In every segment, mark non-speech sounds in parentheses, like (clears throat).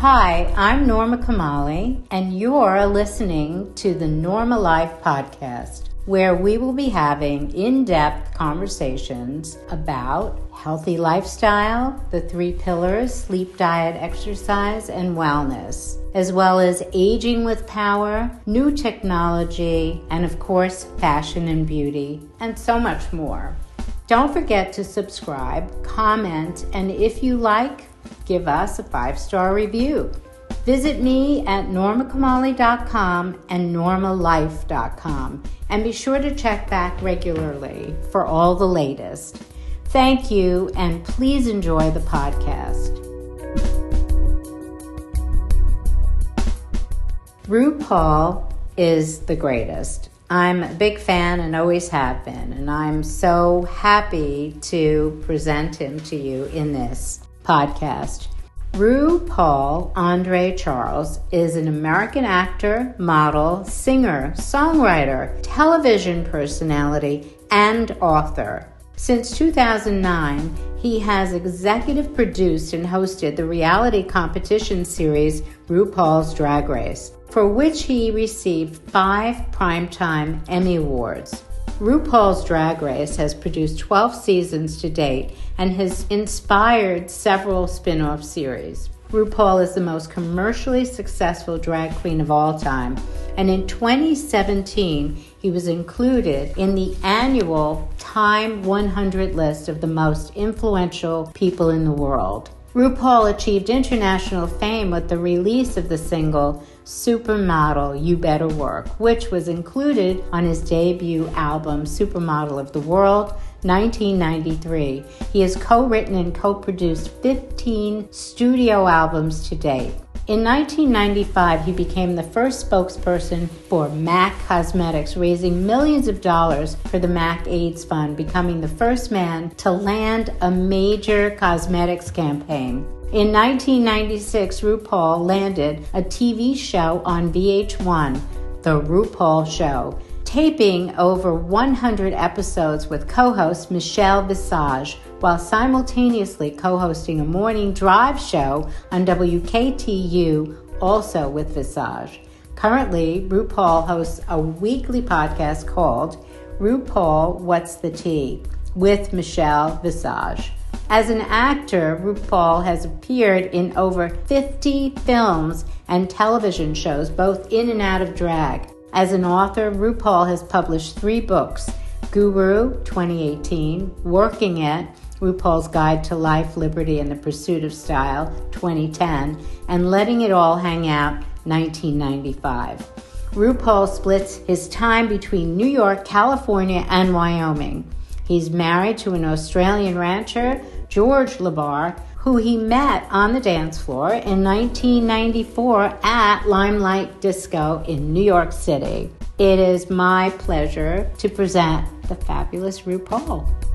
Hi, I'm Norma Kamali, and you're listening to the Norma Life Podcast, where we will be having in depth conversations about healthy lifestyle, the three pillars sleep, diet, exercise, and wellness, as well as aging with power, new technology, and of course, fashion and beauty, and so much more. Don't forget to subscribe, comment, and if you like, give us a five star review. Visit me at normakamali.com and normalife.com and be sure to check back regularly for all the latest. Thank you and please enjoy the podcast. RuPaul is the greatest. I'm a big fan and always have been, and I'm so happy to present him to you in this podcast. RuPaul Andre Charles is an American actor, model, singer, songwriter, television personality, and author. Since 2009, he has executive produced and hosted the reality competition series RuPaul's Drag Race, for which he received five Primetime Emmy Awards. RuPaul's Drag Race has produced 12 seasons to date and has inspired several spin off series. RuPaul is the most commercially successful drag queen of all time, and in 2017, he was included in the annual Time 100 list of the most influential people in the world. RuPaul achieved international fame with the release of the single Supermodel You Better Work, which was included on his debut album Supermodel of the World 1993. He has co written and co produced 15 studio albums to date. In 1995, he became the first spokesperson for MAC Cosmetics, raising millions of dollars for the MAC AIDS Fund, becoming the first man to land a major cosmetics campaign. In 1996, RuPaul landed a TV show on VH1, The RuPaul Show, taping over 100 episodes with co host Michelle Visage while simultaneously co hosting a morning drive show on WKTU, also with Visage. Currently, RuPaul hosts a weekly podcast called RuPaul What's the Tea with Michelle Visage. As an actor, RuPaul has appeared in over 50 films and television shows, both in and out of drag. As an author, RuPaul has published three books Guru 2018, Working It, RuPaul's Guide to Life, Liberty, and the Pursuit of Style 2010, and Letting It All Hang Out 1995. RuPaul splits his time between New York, California, and Wyoming. He's married to an Australian rancher George LeBar, who he met on the dance floor in 1994 at Limelight Disco in New York City. It is my pleasure to present the fabulous RuPaul.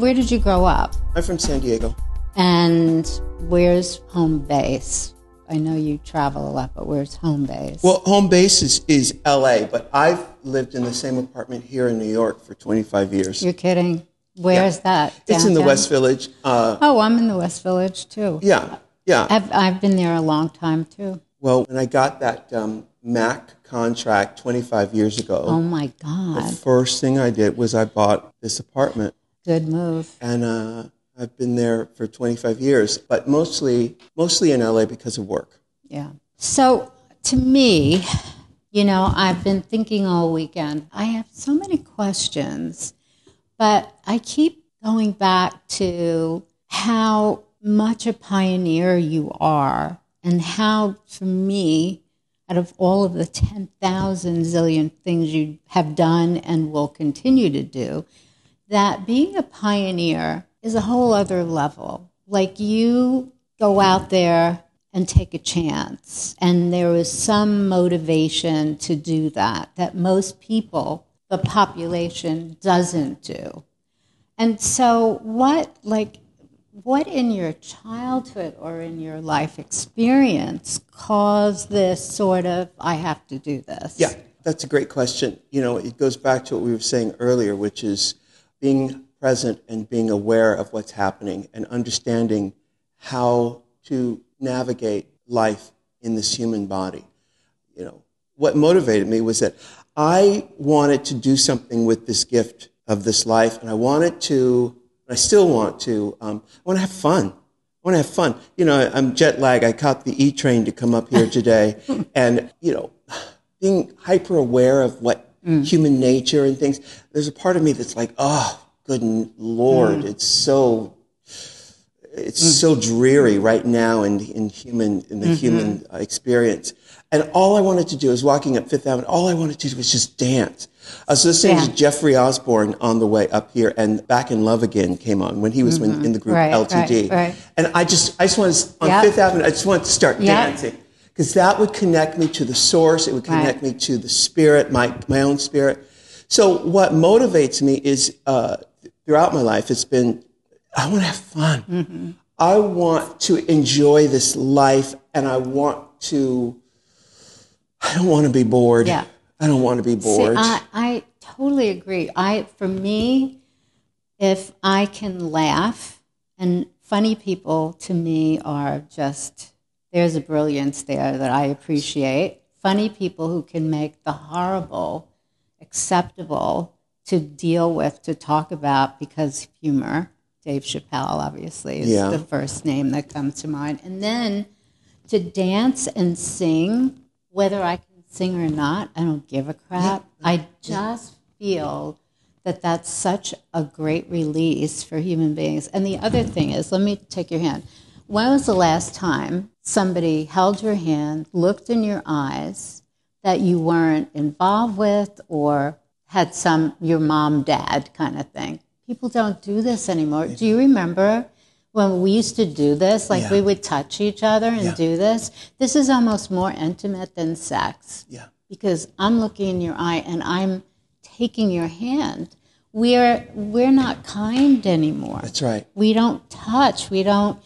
Where did you grow up? I'm from San Diego. And where's home base? I know you travel a lot, but where's home base? Well, home base is, is LA, but I've lived in the same apartment here in New York for 25 years. You're kidding. Where's yeah. that? Downtown? It's in the West Village. Uh, oh, I'm in the West Village too. Yeah, yeah. I've, I've been there a long time too. Well, when I got that um, Mac contract 25 years ago. Oh my God. The first thing I did was I bought this apartment. Good move. And uh, I've been there for 25 years, but mostly mostly in LA because of work. Yeah. So to me, you know, I've been thinking all weekend. I have so many questions, but I keep going back to how much a pioneer you are and how for me out of all of the 10,000 zillion things you have done and will continue to do that being a pioneer is a whole other level. Like you go out there and take a chance, and there is some motivation to do that that most people, the population, doesn't do. And so, what, like, what in your childhood or in your life experience caused this sort of, I have to do this? Yeah, that's a great question. You know, it goes back to what we were saying earlier, which is being present and being aware of what's happening and understanding how to navigate life in this human body. You know, what motivated me was that I wanted to do something with this gift of this life, and I wanted to, I still want to, um, I want to have fun. I want to have fun. You know, I'm jet lag. I caught the E train to come up here today, (laughs) and you know, being hyper aware of what mm. human nature and things. There's a part of me that's like, oh, good Lord, mm. it's so it's mm. so dreary right now in, in human in the mm-hmm. human experience. And all I wanted to do was walking up Fifth Avenue. All I wanted to do was just dance. I was listening yeah. to Jeffrey Osborne on the way up here, and Back in Love Again came on when he was mm-hmm. in the group right, LTD. Right, right. And I just, I just wanted on yep. Fifth Avenue, I just wanted to start yep. dancing because that would connect me to the source. It would connect me to the spirit, my my own spirit. So what motivates me is uh, throughout my life, it's been I want to have fun. Mm-hmm. I want to enjoy this life, and I want to. I don't want to be bored. Yeah. I don't want to be bored. See, I, I totally agree. I for me, if I can laugh, and funny people to me are just there's a brilliance there that I appreciate. Funny people who can make the horrible acceptable to deal with, to talk about because humor. Dave Chappelle, obviously, is yeah. the first name that comes to mind. And then to dance and sing, whether I can sing or not, I don't give a crap. I just feel that that's such a great release for human beings. And the other thing is, let me take your hand. When was the last time somebody held your hand, looked in your eyes that you weren't involved with or had some your mom dad kind of thing. People don't do this anymore. Do you remember when we used to do this? Like yeah. we would touch each other and yeah. do this. This is almost more intimate than sex. Yeah. Because I'm looking in your eye and I'm taking your hand. We're we're not kind anymore. That's right. We don't touch. We don't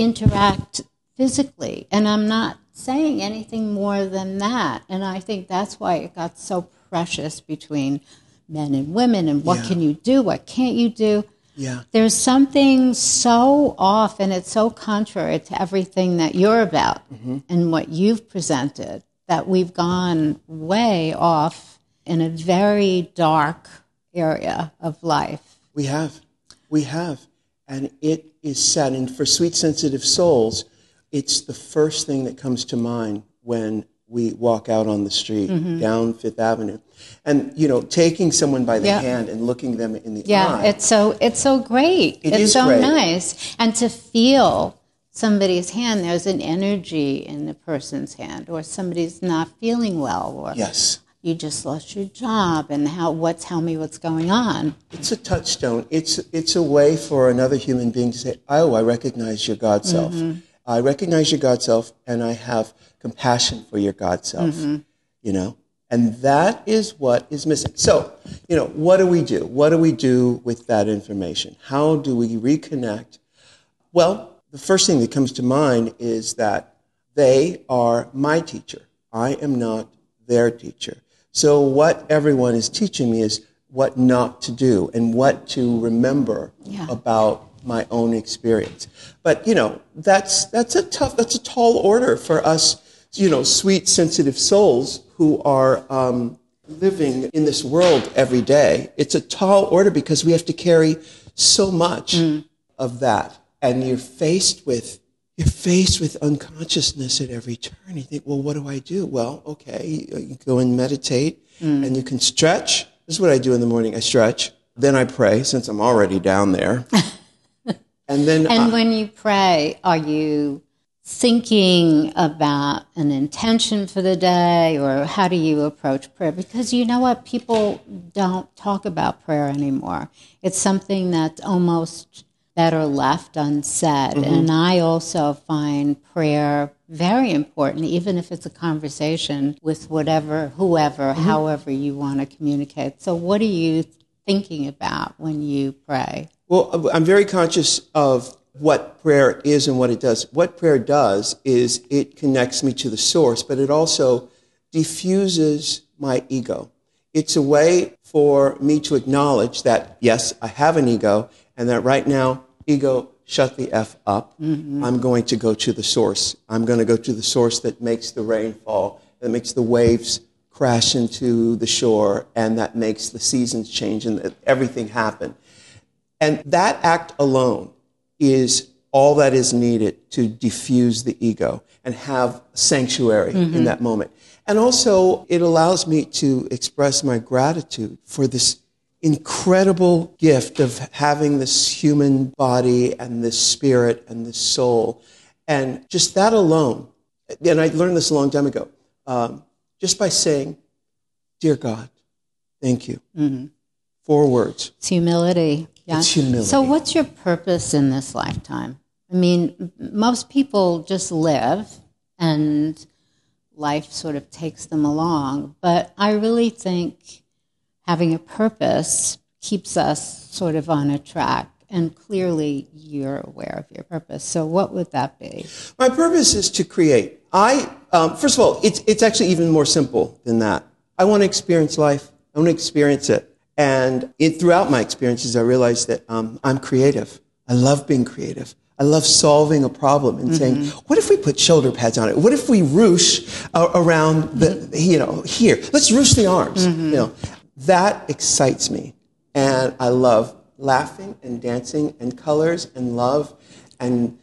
interact physically. And I'm not saying anything more than that. And I think that's why it got so precious between men and women and what yeah. can you do, what can't you do. Yeah. There's something so off and it's so contrary to everything that you're about mm-hmm. and what you've presented that we've gone way off in a very dark area of life. We have. We have. And it is sad. And for sweet, sensitive souls, it's the first thing that comes to mind when we walk out on the street mm-hmm. down Fifth Avenue, and you know, taking someone by the yeah. hand and looking them in the yeah, eye. Yeah, it's so it's so great. It it's so great. nice, and to feel somebody's hand. There's an energy in the person's hand, or somebody's not feeling well, or yes. You just lost your job, and how? What? Tell me what's going on. It's a touchstone. It's it's a way for another human being to say, "Oh, I recognize your God self. Mm-hmm. I recognize your God self, and I have." compassion for your God self, mm-hmm. you know? And that is what is missing. So, you know, what do we do? What do we do with that information? How do we reconnect? Well, the first thing that comes to mind is that they are my teacher. I am not their teacher. So, what everyone is teaching me is what not to do and what to remember yeah. about my own experience. But you know, that's that's a tough, that's a tall order for us you know, sweet, sensitive souls who are um, living in this world every day. It's a tall order because we have to carry so much mm. of that. And you're faced with you're faced with unconsciousness at every turn. You think, well, what do I do? Well, okay, you go and meditate mm. and you can stretch. This is what I do in the morning. I stretch. Then I pray since I'm already down there. (laughs) and then And I, when you pray, are you thinking about an intention for the day or how do you approach prayer because you know what people don't talk about prayer anymore it's something that's almost better left unsaid mm-hmm. and i also find prayer very important even if it's a conversation with whatever whoever mm-hmm. however you want to communicate so what are you thinking about when you pray well i'm very conscious of what prayer is and what it does. What prayer does is it connects me to the source, but it also diffuses my ego. It's a way for me to acknowledge that, yes, I have an ego, and that right now, ego, shut the F up. Mm-hmm. I'm going to go to the source. I'm going to go to the source that makes the rain fall, that makes the waves crash into the shore, and that makes the seasons change and everything happen. And that act alone is all that is needed to diffuse the ego and have sanctuary mm-hmm. in that moment. And also, it allows me to express my gratitude for this incredible gift of having this human body and this spirit and this soul. And just that alone, and I learned this a long time ago, um, just by saying, Dear God, thank you. Mm-hmm. Four words. It's humility. Yeah. It's humility. So, what's your purpose in this lifetime? I mean, most people just live and life sort of takes them along. But I really think having a purpose keeps us sort of on a track. And clearly, you're aware of your purpose. So, what would that be? My purpose is to create. I, um, first of all, it's, it's actually even more simple than that. I want to experience life, I want to experience it. And it, throughout my experiences, I realized that um, I'm creative. I love being creative. I love solving a problem and mm-hmm. saying, what if we put shoulder pads on it? What if we ruche uh, around the, you know, here? Let's ruche the arms. Mm-hmm. You know, that excites me. And I love laughing and dancing and colors and love and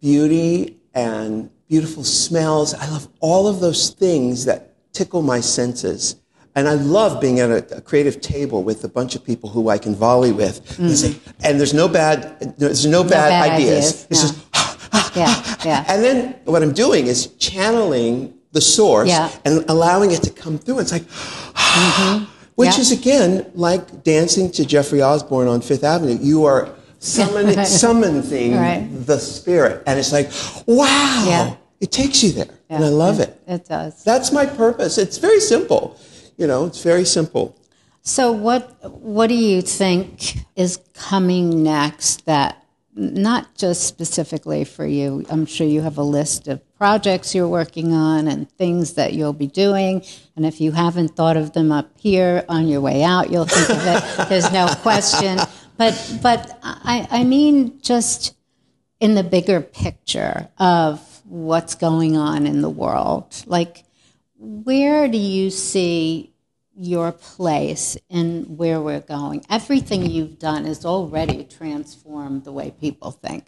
beauty and beautiful smells. I love all of those things that tickle my senses. And I love being at a, a, creative table with a bunch of people who I can volley with. And, say, and, there's no bad, there's no, no bad, bad, ideas. ideas. It's no. just, yeah, yeah. And then what I'm doing is channeling the source yeah. and allowing it to come through. It's like, (gasps) mm-hmm. Which yeah. is again like dancing to Jeffrey Osborne on Fifth Avenue. You are summoning, (laughs) right. summoning right. the spirit. And it's like, wow, yeah. it takes you there. And I love it, it. It does. That's my purpose. It's very simple. You know, it's very simple. So what what do you think is coming next that not just specifically for you. I'm sure you have a list of projects you're working on and things that you'll be doing. And if you haven't thought of them up here on your way out, you'll think of it. (laughs) There's no question. But but I, I mean just in the bigger picture of what's going on in the world. Like where do you see your place in where we're going? Everything you've done has already transformed the way people think.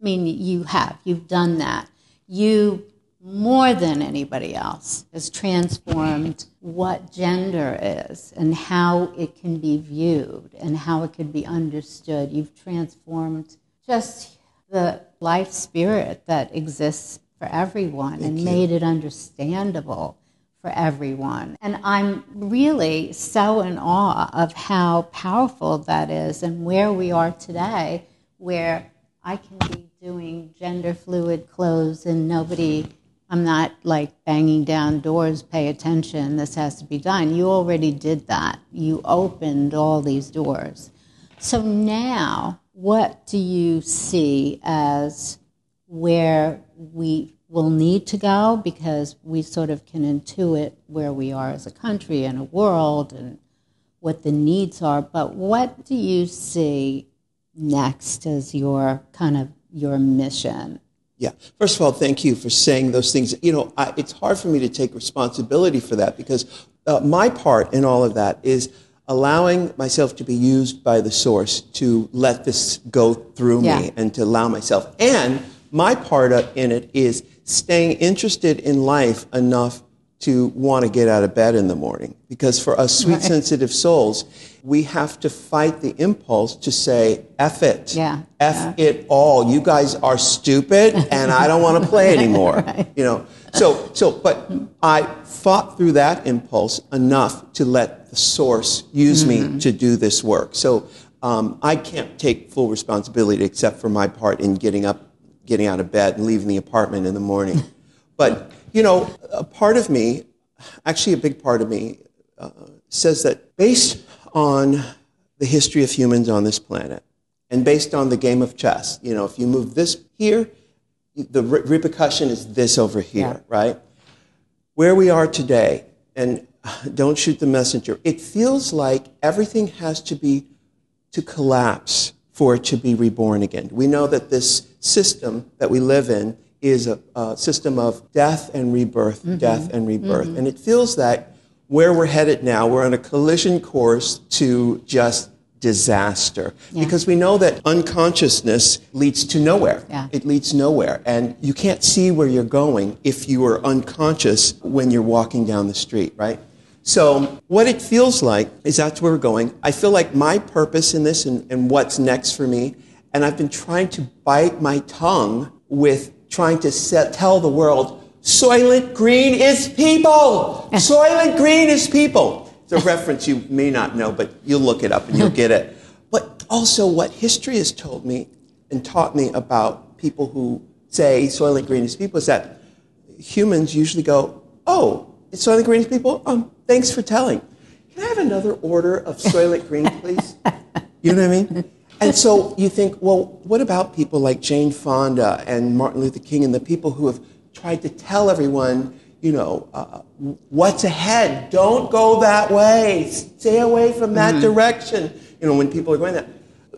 I mean, you have. You've done that. You, more than anybody else, has transformed what gender is and how it can be viewed and how it can be understood. You've transformed just the life spirit that exists for everyone Thank and you. made it understandable for everyone. And I'm really so in awe of how powerful that is and where we are today, where I can be doing gender fluid clothes and nobody, I'm not like banging down doors, pay attention, this has to be done. You already did that. You opened all these doors. So now, what do you see as where we will need to go because we sort of can intuit where we are as a country and a world and what the needs are. But what do you see next as your kind of your mission? Yeah. First of all, thank you for saying those things. You know, I, it's hard for me to take responsibility for that because uh, my part in all of that is allowing myself to be used by the source to let this go through yeah. me and to allow myself. And my part in it is staying interested in life enough to want to get out of bed in the morning. Because for us sweet, right. sensitive souls, we have to fight the impulse to say, F it. Yeah. F yeah. it all. You guys are stupid and I don't want to play (laughs) anymore. right. You know. So so but I fought through that impulse enough to let the source use mm-hmm. me to do this work. So um, I can't take full responsibility except for my part in getting up getting out of bed and leaving the apartment in the morning. (laughs) but, you know, a part of me, actually a big part of me, uh, says that based on the history of humans on this planet and based on the game of chess, you know, if you move this here, the re- repercussion is this over here, yeah. right? Where we are today, and (laughs) don't shoot the messenger. It feels like everything has to be to collapse for it to be reborn again. We know that this system that we live in is a, a system of death and rebirth, mm-hmm. death and rebirth. Mm-hmm. And it feels that where we're headed now, we're on a collision course to just disaster yeah. because we know that unconsciousness leads to nowhere. Yeah. It leads nowhere. And you can't see where you're going if you are unconscious when you're walking down the street, right? So, what it feels like is that's where we're going. I feel like my purpose in this and, and what's next for me, and I've been trying to bite my tongue with trying to set, tell the world Soylent Green is people! (laughs) Soylent Green is people! It's a reference you may not know, but you'll look it up and you'll get it. But also, what history has told me and taught me about people who say Soylent Green is people is that humans usually go, Oh, it's Soylent Green is people? Um, thanks for telling. Can I have another order of Soylent Green, please? You know what I mean? And so you think, well, what about people like Jane Fonda and Martin Luther King and the people who have tried to tell everyone you know, uh, what's ahead. Don't go that way. Stay away from that mm-hmm. direction. You know, when people are going that.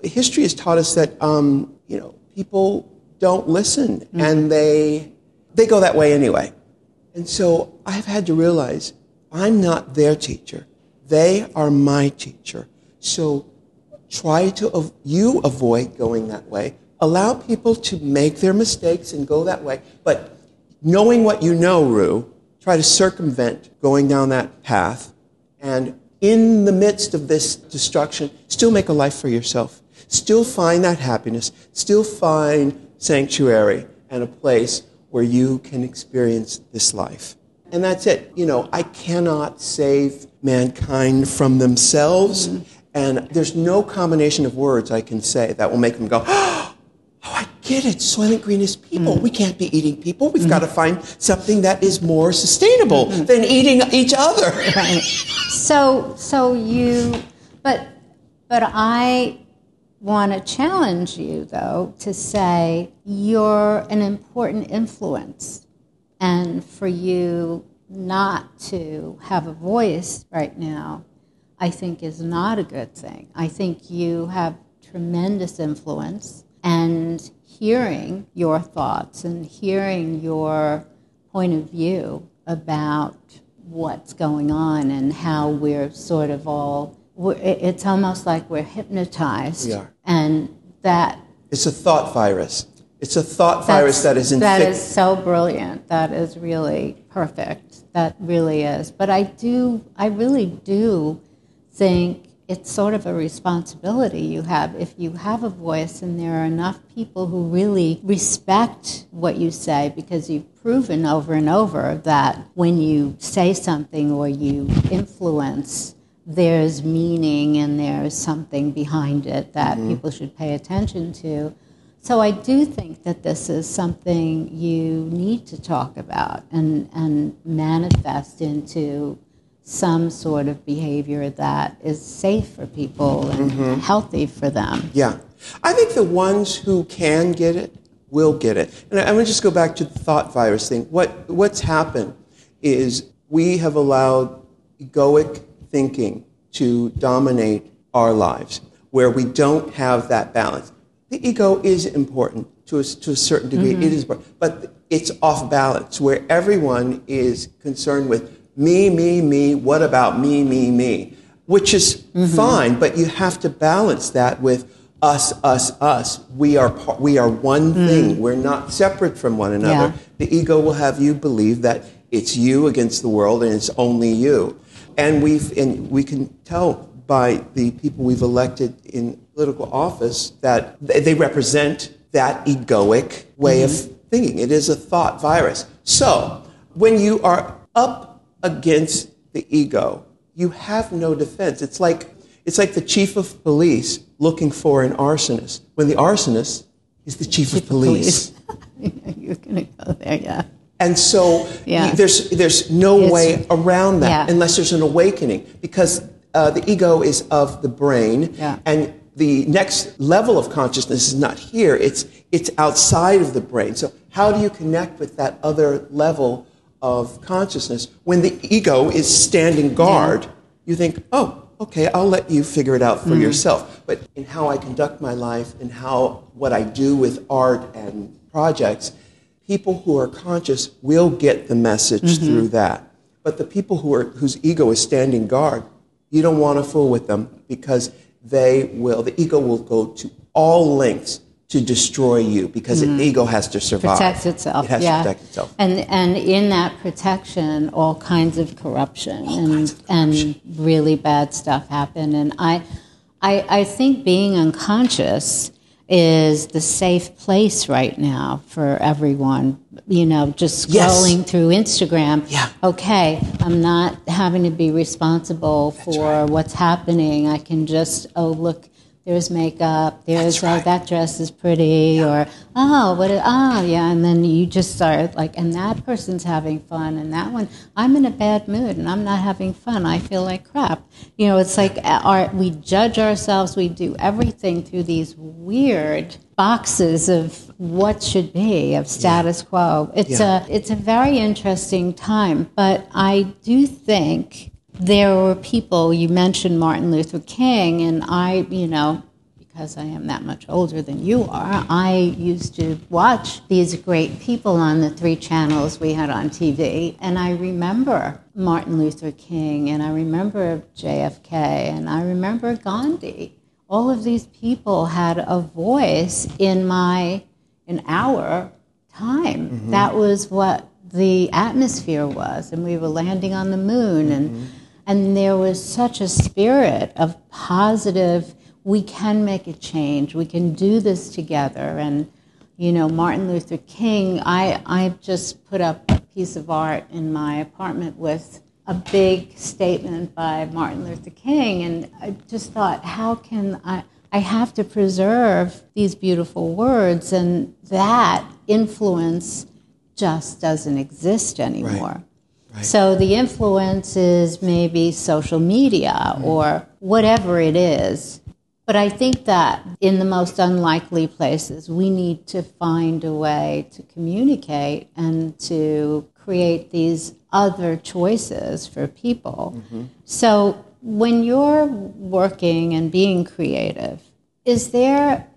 History has taught us that, um, you know, people don't listen mm-hmm. and they, they go that way anyway. And so I've had to realize I'm not their teacher. They are my teacher. So try to, you avoid going that way. Allow people to make their mistakes and go that way. But knowing what you know, Ru, try to circumvent going down that path, and in the midst of this destruction, still make a life for yourself. Still find that happiness, still find sanctuary and a place where you can experience this life. And that's it. You know, I cannot save mankind from themselves, mm-hmm. And there's no combination of words I can say that will make them go, (gasps) oh, I get it. Soylent Green is people. Mm. We can't be eating people. We've mm. got to find something that is more sustainable mm. than eating each other. Right. (laughs) So, so you, but, but I want to challenge you though to say you're an important influence, and for you not to have a voice right now, I think is not a good thing. I think you have tremendous influence and hearing your thoughts and hearing your point of view about what's going on and how we're sort of all it's almost like we're hypnotized. We are. and that it's a thought virus. It's a thought virus that is that is so brilliant. That is really perfect. That really is. But i do i really do think it's sort of a responsibility you have if you have a voice and there are enough people who really respect what you say because you've proven over and over that when you say something or you influence there's meaning and there's something behind it that mm-hmm. people should pay attention to so I do think that this is something you need to talk about and, and manifest into some sort of behavior that is safe for people and mm-hmm. healthy for them. Yeah. I think the ones who can get it will get it. And I'm going to just go back to the thought virus thing. What, what's happened is we have allowed egoic thinking to dominate our lives where we don't have that balance. The ego is important to a, to a certain degree, mm-hmm. it is, but it's off balance where everyone is concerned with me, me, me, what about me, me, me? Which is mm-hmm. fine, but you have to balance that with us, us, us. We are, we are one mm. thing. We're not separate from one another. Yeah. The ego will have you believe that it's you against the world and it's only you. And, we've, and we can tell by the people we've elected in political office that they represent that egoic way mm-hmm. of thinking. It is a thought virus. So when you are up against the ego. You have no defense. It's like, it's like the chief of police looking for an arsonist when the arsonist is the chief, chief of police. Police. (laughs) You're going to go there, yeah. And so yeah. there's, there's no it's, way around that yeah. unless there's an awakening because uh, the ego is of the brain yeah. and the next level of consciousness is not here, it's, it's outside of the brain. So how do you connect with that other level of consciousness, when the ego is standing guard, you think, oh, okay, I'll let you figure it out for mm. yourself. But in how I conduct my life and how what I do with art and projects, people who are conscious will get the message mm-hmm. through that. But the people who are, whose ego is standing guard, you don't want to fool with them because they will, the ego will go to all lengths to destroy you because mm. the ego has to survive. Protect itself. It has yeah. to protect itself. And and in that protection, all kinds of corruption all and of corruption. and really bad stuff happen. And I, I I think being unconscious is the safe place right now for everyone. You know, just scrolling yes. through Instagram. Yeah. Okay, I'm not having to be responsible That's for right. what's happening. I can just oh look there's makeup, there's right. oh that dress is pretty, yeah. or oh what oh yeah, and then you just start like, and that person's having fun, and that one I'm in a bad mood and I'm not having fun. I feel like crap. You know, it's like uh, our, we judge ourselves. We do everything through these weird boxes of what should be of status yeah. quo. It's yeah. a it's a very interesting time, but I do think there were people, you mentioned Martin Luther King, and I, you know, because I am that much older than you are, I used to watch these great people on the three channels we had on TV. And I remember Martin Luther King, and I remember JFK, and I remember Gandhi. All of these people had a voice in my, in our time. Mm-hmm. That was what the atmosphere was, and we were landing on the moon, mm-hmm and there was such a spirit of positive, we can make a change, we can do this together. And, you know, Martin Luther King, I, I just put up a piece of art in my apartment with a big statement by Martin Luther King. And I just thought, how can I? I have to preserve these beautiful words, and that influence just doesn't exist anymore. Right. So the influence is maybe social media mm-hmm. or whatever it is. But I think that in the most unlikely places, we need to find a way to communicate and to create these other choices for people. Mm-hmm. So when you're working and being creative, is there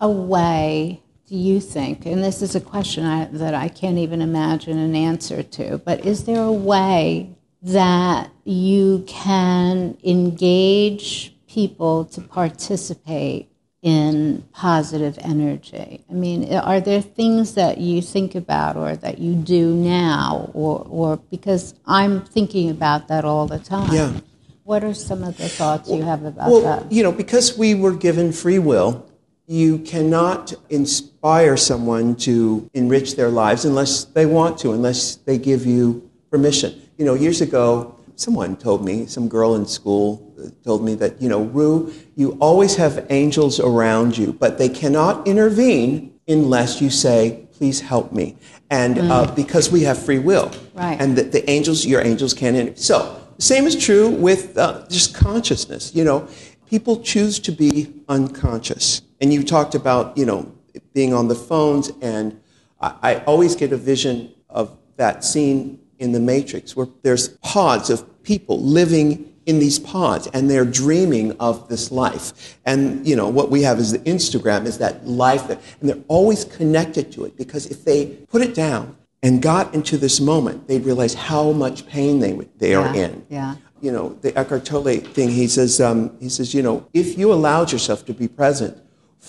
a way do you think, and this is a question I, that I can't even imagine an answer to, but is there a way that you can engage people to participate in positive energy? I mean, are there things that you think about or that you do now, or, or because I'm thinking about that all the time? Yeah. What are some of the thoughts you have about well, that? You know, because we were given free will, you cannot inspire someone to enrich their lives unless they want to, unless they give you permission. You know, years ago, someone told me, some girl in school told me that, you know, Ru, you always have angels around you, but they cannot intervene unless you say, please help me. And uh, mm. uh, because we have free will. Right. And that the angels, your angels can't intervene. So, the same is true with uh, just consciousness. You know, people choose to be unconscious. And you talked about, you know, being on the phones, and I, I always get a vision of that scene in The Matrix where there's pods of people living in these pods and they're dreaming of this life. And, you know, what we have is the Instagram is that life, that, and they're always connected to it because if they put it down and got into this moment, they'd realize how much pain they, they yeah, are in. Yeah you know, the Eckhart Tolle thing, he says, um, he says, you know, if you allowed yourself to be present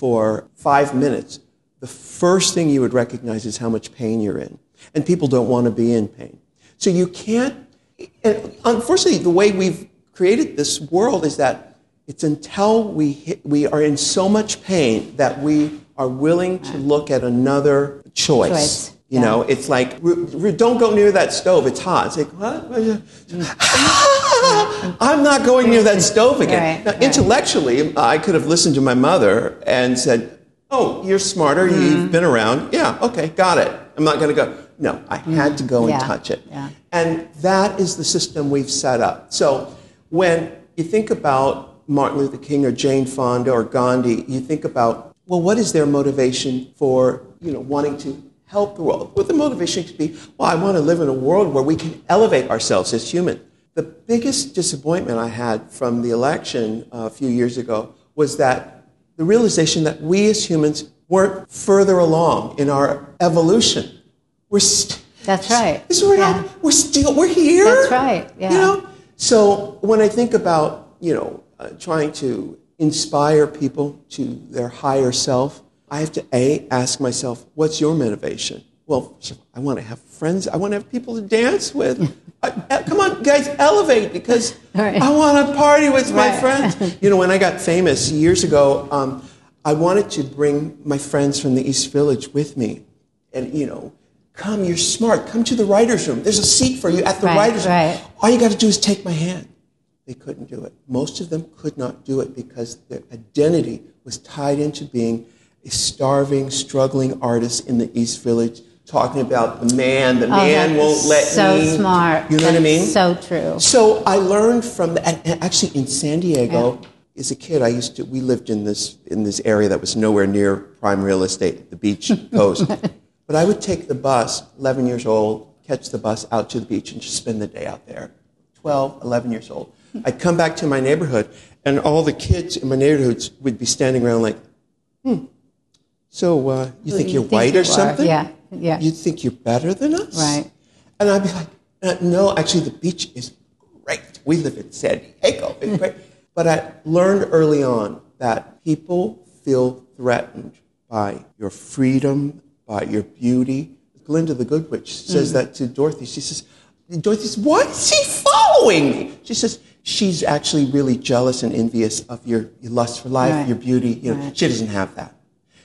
for five minutes, the first thing you would recognize is how much pain you're in. And people don't want to be in pain. So you can't, and unfortunately, the way we've created this world is that it's until we, hit, we are in so much pain that we are willing to look at another choice. choice. You yeah. know, it's like, don't go near that stove, it's hot. It's like, what? (laughs) (laughs) (laughs) I'm not going near that stove again. Right, now, right. intellectually, I could have listened to my mother and said, oh, you're smarter, mm-hmm. you've been around. Yeah, okay, got it. I'm not going to go. No, I mm-hmm. had to go and yeah. touch it. Yeah. And that is the system we've set up. So when you think about Martin Luther King or Jane Fonda or Gandhi, you think about, well, what is their motivation for, you know, wanting to help the world. Well, the motivation could be, well, I want to live in a world where we can elevate ourselves as human. The biggest disappointment I had from the election uh, a few years ago was that the realization that we as humans weren't further along in our evolution. We're st- That's right. This is where Yeah. we're still we're here. That's right, yeah. You know. So when I think about you know uh, trying to inspire people to their higher self, I have to a ask myself, what's your motivation? Well, I want to have friends. I want to have people to dance with. I, uh, come on, guys, elevate because Right. I want to party with my Right. friends. You know, when I got famous years ago, um, I wanted to bring my friends from the East Village with me, and you know, come. You're smart. Come to the writers' room. There's a seat for you at the Right, writers' room. All you got to do is take my hand. They couldn't do it. Most of them could not do it because their identity was tied into being a starving, struggling artist in the East Village, talking about the man. The Oh, man won't let so me. smart. You know what I mean? So true. So I learned from the, and and actually in San Diego, as a kid, I used to. We lived in this in this area that was nowhere near prime real estate, the beach (laughs) coast. but I would take the bus, 11 years old, catch the bus out to the beach and just spend the day out there. 12, 11 years old. I'd come back to my neighborhood, and all the kids in my neighborhoods would be standing around like, "Hmm, so uh, you think you you're think white you or are. something? Yeah, yeah. You think you're better than us? Right. And I'd be like, "Uh, no, actually, the beach is great. We live in San Diego. It's (laughs) great. but I learned early on that people feel threatened by your freedom, by your beauty. Glinda the Good Witch says that to Dorothy. She says, Dorothy says, why is she following me? She says, she's actually really jealous and envious of your, your lust for life, Right. your beauty. You know, Right. She doesn't have that.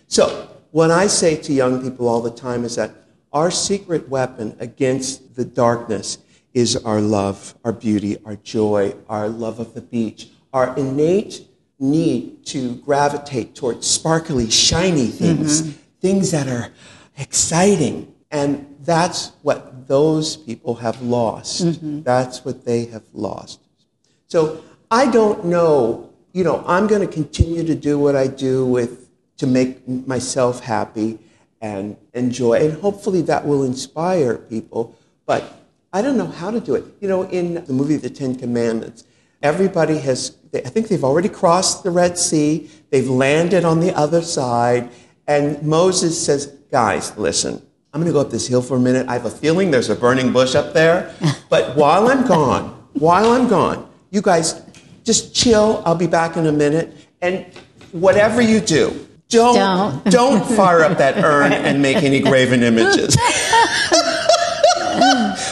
So, what I say to young people all the time is that our secret weapon against the darkness is our love, our beauty, our joy, our love of the beach, our innate need to gravitate towards sparkly, shiny things, mm-hmm. things that are exciting. And that's what those people have lost. Mm-hmm. That's what they have lost. So I don't know, you know, I'm going to continue to do what I do with to make myself happy and enjoy, and hopefully that will inspire people. But I don't know how to do it. You know, in the movie The Ten Commandments, everybody has, I think they've already crossed the Red Sea, they've landed on the other side, and Moses says, Guys, listen, I'm going to go up this hill for a minute. I have a feeling there's a burning bush up there, (laughs) but while I'm gone, while I'm gone, you guys just chill. I'll be back in a minute. And whatever you do, don't, Don't. don't fire up that urn and make any graven images. (laughs)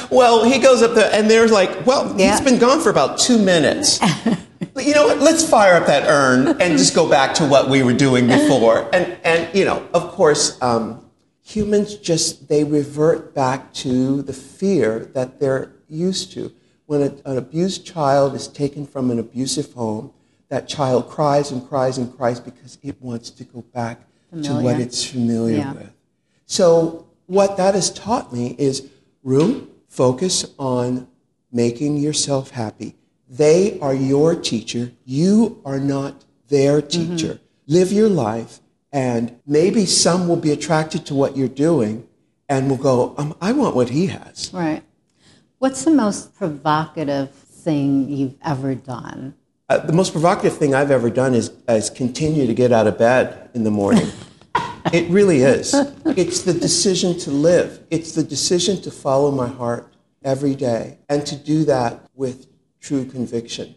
well, he goes up there, and they're like, well, Yeah. he's been gone for about two minutes. You know what? Let's fire up that urn and just go back to what we were doing before. And, and you know, of course, um, humans just, they revert back to the fear that they're used to. When a, an abused child is taken from an abusive home, that child cries and cries and cries because it wants to go back to what it's familiar Yeah. with. So, what that has taught me is room, focus on making yourself happy. They are your teacher. You are not their teacher. Live your life, and maybe some will be attracted to what you're doing and will go, um, I want what he has. Right. What's the most provocative thing you've ever done? Uh, the most provocative thing I've ever done is, is continue to get out of bed in the morning. (laughs) it really is. It's the decision to live, it's the decision to follow my heart every day and to do that with true conviction.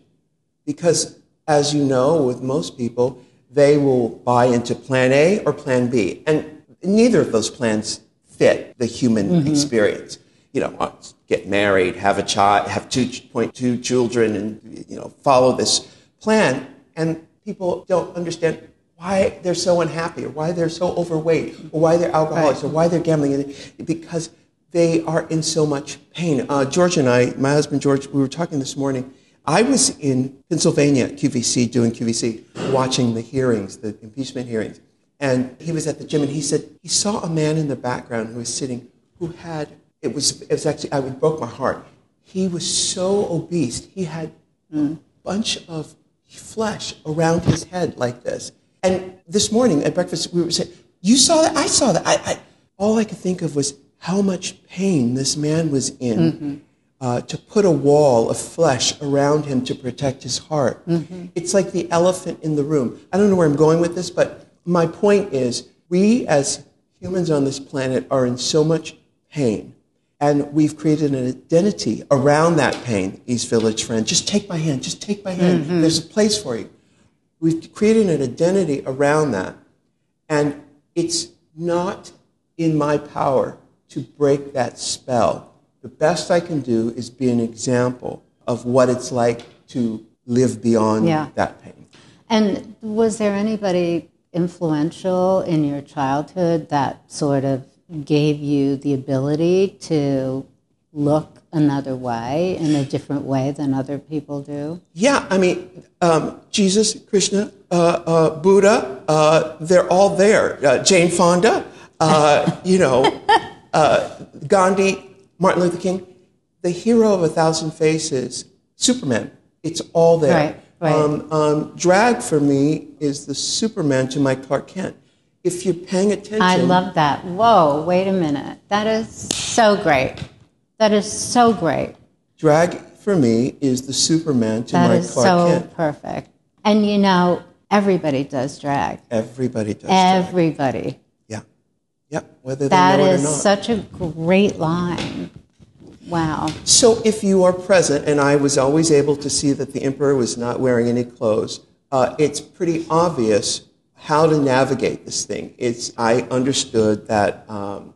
Because, as you know, with most people, they will buy into plan A or plan B. And neither of those plans fit the human experience. You know, uh, get married, have a child, have 2.2 children, and, you know, follow this plan. And people don't understand why they're so unhappy or why they're so overweight or why they're alcoholics or why they're gambling. Because they are in so much pain. Uh, George and I, my husband George, we were talking this morning. I was in Pennsylvania at QVC doing QVC, watching the hearings, the impeachment hearings. And he was at the gym and he said he saw a man in the background who was sitting who had, it was, it was actually, it broke my heart. He was so obese. He had a mm. bunch of flesh around his head like this. And this morning at breakfast, we were saying, You saw that? I saw that. I, I, all I could think of was how much pain this man was in. Mm-hmm. Uh, to put a wall of flesh around him to protect his heart. Mm-hmm. It's like the elephant in the room. I don't know where I'm going with this, but my point is we as humans on this planet are in so much pain. And we've created an identity around that pain, East Village friend. Just take my hand, just take my hand. Mm-hmm. There's a place for you. We've created an identity around that. And it's not in my power to break that spell. The best I can do is be an example of what it's like to live beyond Yeah. that pain. And was there anybody influential in your childhood that sort of gave you the ability to look another way in a different way than other people do? Yeah, I mean, um, Jesus, Krishna, uh, uh, Buddha, uh, they're all there. Uh, Jane Fonda, uh, (laughs) you know, uh, Gandhi, Martin Luther King. The hero of a thousand faces, Superman. It's all there. Right, right. Um, um, drag for me is the Superman to my Clark Kent. If you're paying attention, I love that. Whoa, wait a minute. That is so great. That is so great. drag for me is the Superman to That my is Clark so Kent. perfect. And you know, everybody does drag. Everybody does. drag. Everybody. Yeah. Yep. Whether That they know it or is such a great line. Wow. So, if you are present, and I was always able to see that the emperor was not wearing any clothes, uh, it's pretty obvious how to navigate this thing. It's I understood that um,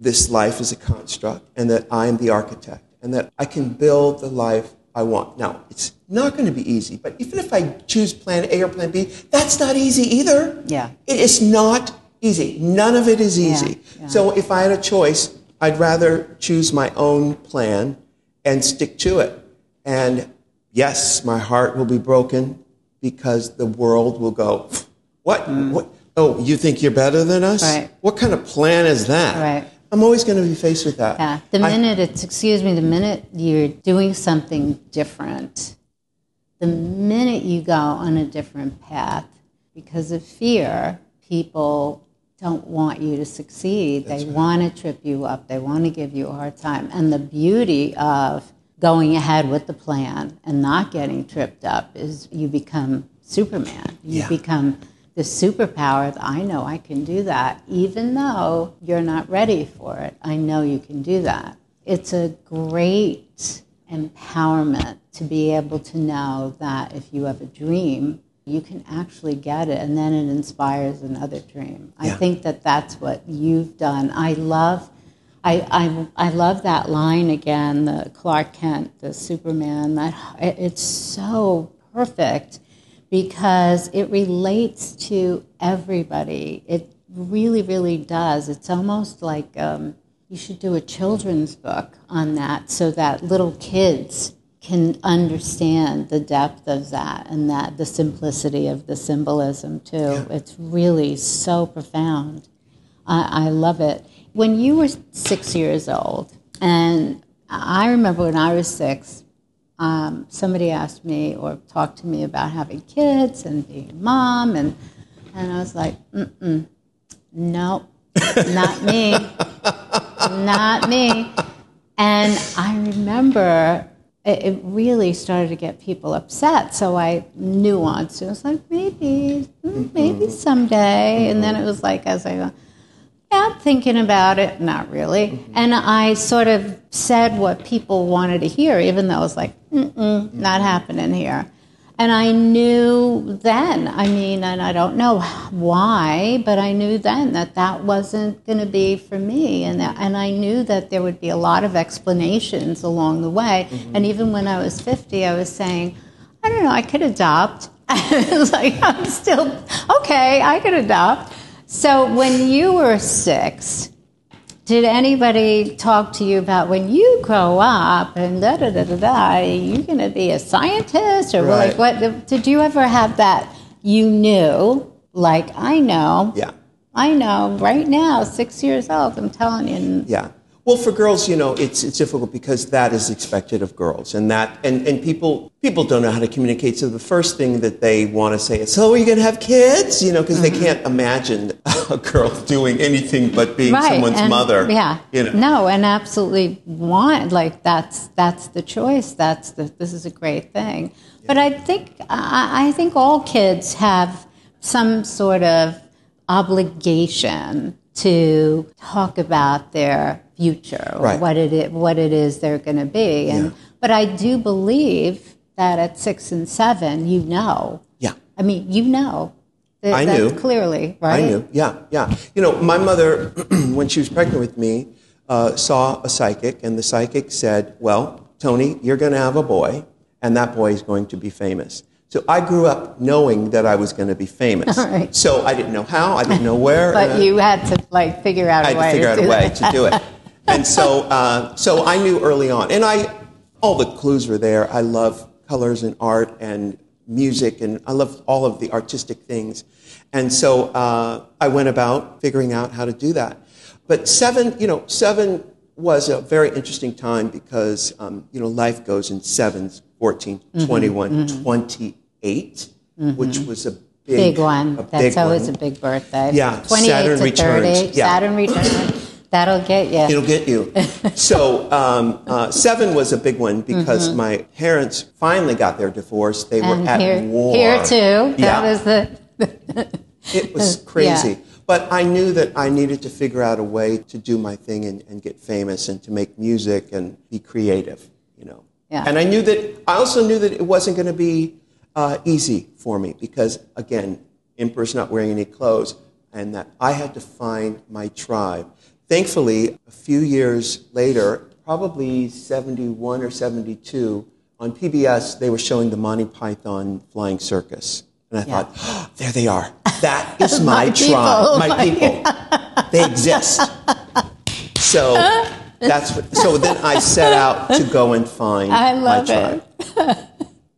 this life is a construct, and that I am the architect, and that I can build the life I want. Now, it's not going to be easy, but even if I choose Plan A or Plan B, that's not easy either. Yeah. It is not easy. None of it is easy. yeah. So if I had a choice, I'd rather choose my own plan and stick to it. And yes, my heart will be broken because the world will go, what? What? Oh, you think you're better than us? Mm. Right. What kind of plan is that? Right. I'm always going to be faced with that. Yeah. The I- minute it's, excuse me, the minute you're doing something different, the minute you go on a different path, because of fear, people don't want you to succeed. they want to trip you up. They want to give you a hard time. And the beauty of going ahead with the plan and not getting tripped up is you become Superman. You Yeah. become the superpower that I know I can do that, even though you're not ready for it. I know you can do that. It's a great empowerment to be able to know that if you have a dream, you can actually get it, and then it inspires another dream. I think that that's what you've done. I love. I, I, I love that line again, the Clark Kent, the Superman. That it's so perfect because it relates to everybody. It really, really does. It's almost like um, you should do a children's book on that so that little kids can understand the depth of that and that the simplicity of the symbolism too. It's really so profound. I, I love it. When you were six years old, and I remember when I was six, um, somebody asked me or talked to me about having kids and being a mom, and and I was like, mm-mm, nope, not me, (laughs) not me. And I remember it, it really started to get people upset. So I nuanced. It was like maybe, mm, maybe someday. And then it was like as I go, yeah, thinking about it. Not really. Mm-hmm. And I sort of said what people wanted to hear, even though it was like, Mm-mm, mm-hmm. not happening here. And I knew then, I mean, and I don't know why, but I knew then that that wasn't going to be for me. And, that, and I knew that there would be a lot of explanations along the way. Mm-hmm. And even when I was 50, I was saying, I don't know, I could adopt. it was (laughs) like, I'm still, okay, I could adopt. So when you were six, did anybody talk to you about when you grow up and da da da da da, you're going to be a scientist or like what? Did you ever have that? You knew, like I know, Yeah. I know right now, six years old. I'm telling you, Yeah. Well, for girls, you know, it's it's difficult because that is expected of girls, and that and, and people people don't know how to communicate. So the first thing that they want to say is, "So are you going to have kids?" You know, because Mm-hmm. they can't imagine a girl doing anything but being right. someone's and- mother. Yeah. you know. No, and absolutely want like that's that's the choice. That's the this is a great thing. But I think I, I think all kids have some sort of obligation to talk about their future or Right. what it is, what it is they're going to be. And Yeah. but I do believe that at six and seven, you know. Yeah. I mean, you know. That, I knew. clearly, right? I knew. Yeah, yeah. You know, my mother, (clears throat) when she was pregnant with me, uh, saw a psychic, and the psychic said, "Well, Tony, you're going to have a boy, and that boy is going to be famous." So I grew up knowing that I was going to be famous. Right. So I didn't know how, I didn't know where. But uh, you had to like figure out I a had way to figure out a way that. to do it. And so, (laughs) uh, so I knew early on, and I, all the clues were there. I love colors and art and music, and I love all of the artistic things. And so uh, I went about figuring out how to do that. But seven, you know, seven was a very interesting time because, um, you know, life goes in sevens, 14, Mm-hmm, 21, 28, which was a big, big one. A That's big always one. a big birthday. Yeah, 28 Saturn to returns. 30. Yeah. Saturn returns. (laughs) That'll get you. It'll get you. (laughs) so um, uh, seven was a big one because my parents finally got their divorce. They Mm-hmm. and were at here, war. here too. Yeah, That is the. (laughs) it was crazy. But I knew that I needed to figure out a way to do my thing and, and get famous and to make music and be creative. You know. Yeah. And I knew that. I also knew that it wasn't going to be uh, easy for me because again, emperor's not wearing any clothes, and that I had to find my tribe. Thankfully, a few years later, probably 71 or 72, on PBS, they were showing the Monty Python Flying Circus. And I Yeah. thought, oh, there they are. That (laughs) is my, My tribe, my (laughs) people. They exist. So (laughs) that's what, so then I set out to go and find I my love tribe.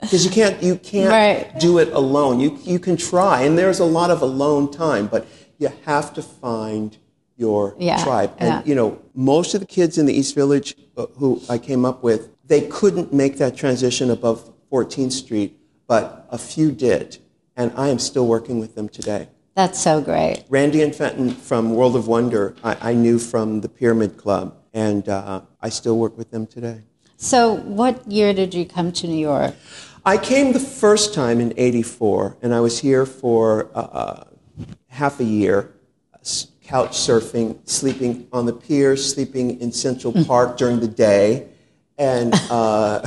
Because you can't you can't Right. do it alone. You you can try, and there's a lot of alone time, but you have to find your Yeah, tribe. And yeah. you know, most of the kids in the East Village uh, who I came up with, they couldn't make that transition above 14th Street, but a few did, and I am still working with them today. That's so great. Randy and Fenton from World of Wonder, I, I knew from the Pyramid Club, and uh, I still work with them today. So, what year did you come to New York? I came the first time in '84, and I was here for uh, uh, half a year, couch surfing, sleeping on the pier, sleeping in Central Park during the day, and uh,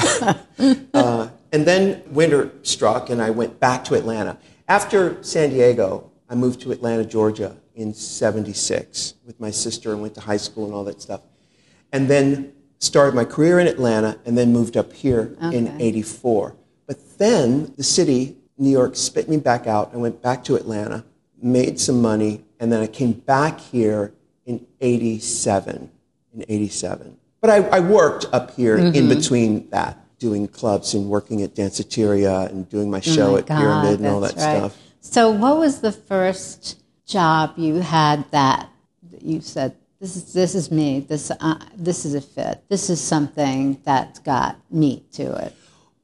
(laughs) uh, and then winter struck, and I went back to Atlanta. After San Diego, I moved to Atlanta, Georgia, in '76 with my sister, and went to high school and all that stuff, and then started my career in Atlanta, and then moved up here in '84. Then the city, New York, spit me back out. I went back to Atlanta, made some money, and then I came back here in 87. In 87. But I, I worked up here Mm-hmm. in between that, doing clubs and working at Danceteria and doing my show Oh my at Pyramid and all that right. stuff. So, what was the first job you had that that you said, "This is this is me. This uh, this is a fit. This is something that's got meat to it."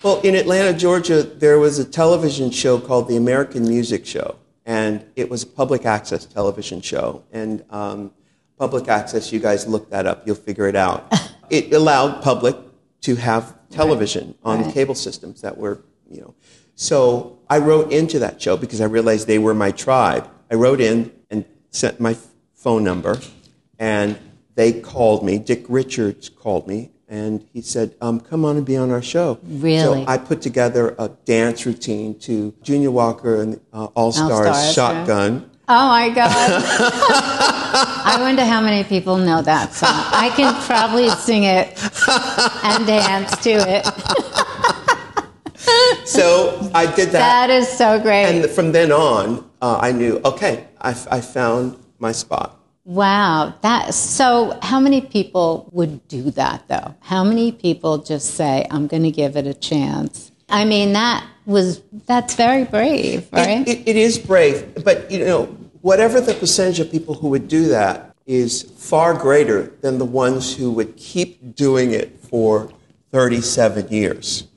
Well, in Atlanta, Georgia, there was a television show called the American Music Show, and it was a public access television show. And um, public access, you guys look that up, you'll figure it out. (laughs) it allowed public to have television on the Right. cable systems that were, you know. So I wrote into that show because I realized they were my tribe. I wrote in and sent my phone number, and they called me. Dick Richards called me, and he said, um, "Come on and be on our show." Really? So I put together a dance routine to Junior Walker and uh, All Stars Shotgun. Oh my God! (laughs) I wonder how many people know that song. I can probably sing it and dance to it. (laughs) So I did That that, is so great. and from then on, uh, I knew, okay, I, I found my spot. Wow, that so how many people would do that though? How many people just say I'm going to give it a chance? I mean, that was that's very brave, right? It, it, it is brave, but you know, whatever the percentage of people who would do that, is far greater than the ones who would keep doing it for 37 years.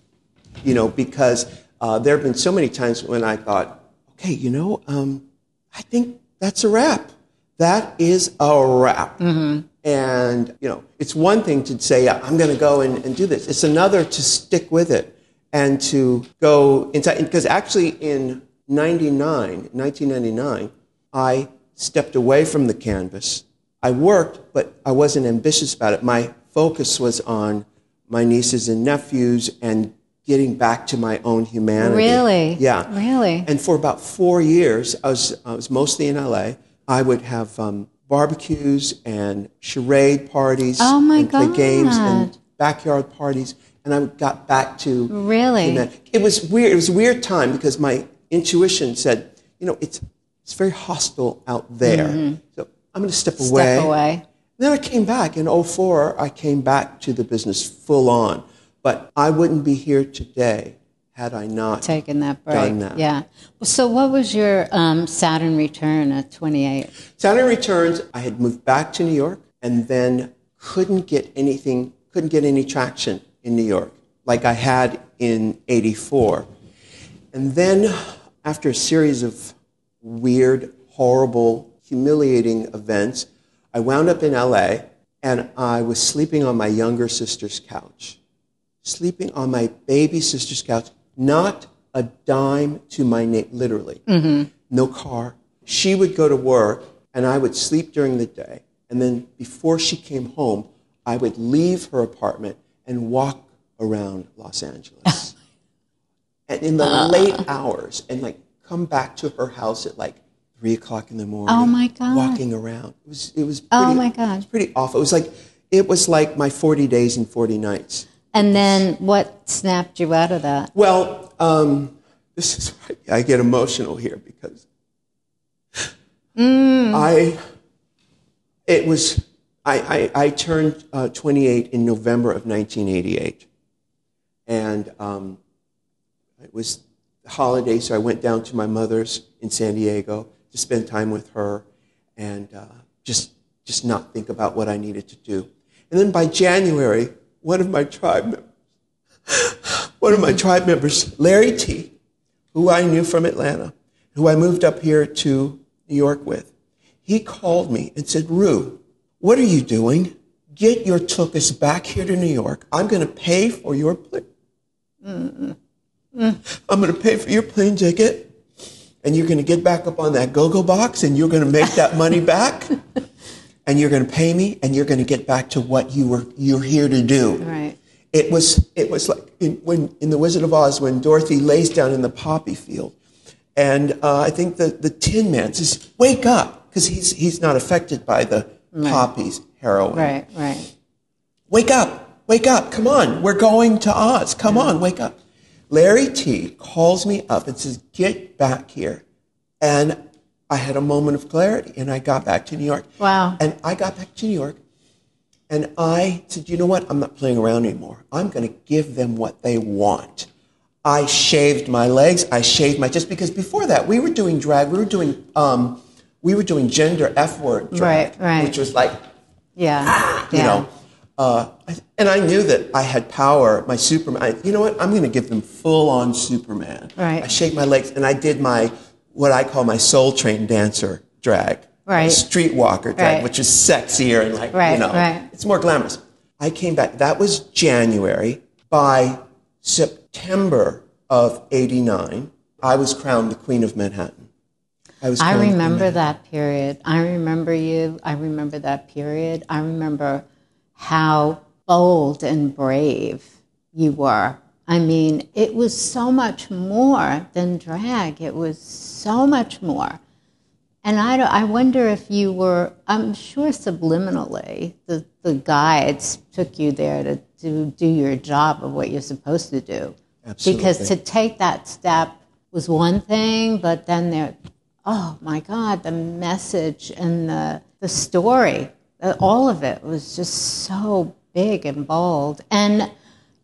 You know, because uh, there have been so many times when I thought, okay, you know, um, I think that's a wrap. That is a wrap. Mm-hmm. And, you know, it's one thing to say, I'm going to go and, and do this. It's another to stick with it and to go inside. Because actually, in 99, 1999, I stepped away from the canvas. I worked, but I wasn't ambitious about it. My focus was on my nieces and nephews and getting back to my own humanity. Really? Yeah. Really? And for about four years, I was, I was mostly in LA. I would have um, barbecues and charade parties Oh, my and play games and backyard parties. And I got back to Really? humanity. It was weird. It was a weird time because my intuition said, you know, it's it's very hostile out there. So I'm going to step away. Mm-hmm. Step away. Then I came back in 04, I came back to the business full on. But I wouldn't be here today had I not taken that break. done that. Yeah. So, what was your um, Saturn return at 28? Saturn Returns, I had moved back to New York and then couldn't get anything, couldn't get any traction in New York like I had in 84. And then after a series of weird, horrible, humiliating events, I wound up in LA and I was sleeping on my younger sister's couch. Sleeping on my baby sister's couch, not a dime to my name, literally. No car. She would go to work and I would sleep during the day. And then before she came home, I would leave her apartment and walk around Los Angeles. (laughs) and in the uh. late hours, and like come back to her house at like three o'clock in the morning. Oh, my God. Walking around. It was it was oh pretty, Oh, my God. It was pretty awful. It was like it was like my forty days and forty nights. And then what snapped you out of that? Well, um, this is I get emotional here because I it was I, I, I turned uh, 28 in November of 1988, and um, it was the holiday, so I went down to my mother's in San Diego to spend time with her and uh, just just not think about what I needed to do. And then by January, one of my tribe members one of my tribe members, Larry Tee, who I knew from Atlanta, who I moved up here to New York with, he called me and said, Ru, what are you doing? Get your tuchus back here to New York. I'm going to pay for your plane. Mm-hmm. I'm going to pay for your plane ticket, and you're going to get back up on that go-go box, and you're going to make that money back, (laughs) and you're going to pay me, and you're going to get back to what you were you're here to do. Right. It was it was like in, when in the Wizard of Oz when Dorothy lays down in the poppy field, and uh, I think the the Tin Man says, "Wake up," because he's he's not affected by the poppies heroin. Right, right. Wake up, wake up, come on, we're going to Oz. Come on, wake up. Larry Tee calls me up and says, "Get back here," and I had a moment of clarity, and I got back to New York. Wow. And I got back to New York, and I said, you know what? I'm not playing around anymore. I'm going to give them what they want. I shaved my legs. I shaved my just because before that we were doing drag. We were doing um, we were doing gender F word drag, Right, right. which was like Yeah. you yeah. know. Uh, and I knew that I had power. My Superman. I, you know what? I'm going to give them full on Superman. Right. I shaved my legs and I did my what I call my Soul Train dancer drag. Right. Streetwalker drag, Right. which is sexier and like you know, right. it's more glamorous. I came back. That was January. By September of '89, I was crowned the Queen of Manhattan. I was. I crowned the Queen of remember that period. I remember you. I remember that period. I remember how bold and brave you were. I mean, it was so much more than drag. It was so much more. And I, don't- I wonder if you were, I'm sure subliminally, the, the guides took you there to, to do your job of what you're supposed to do. Absolutely. Because to take that step was one thing, but then there, oh my God, the message and the, the story, all of it was just so big and bold. And,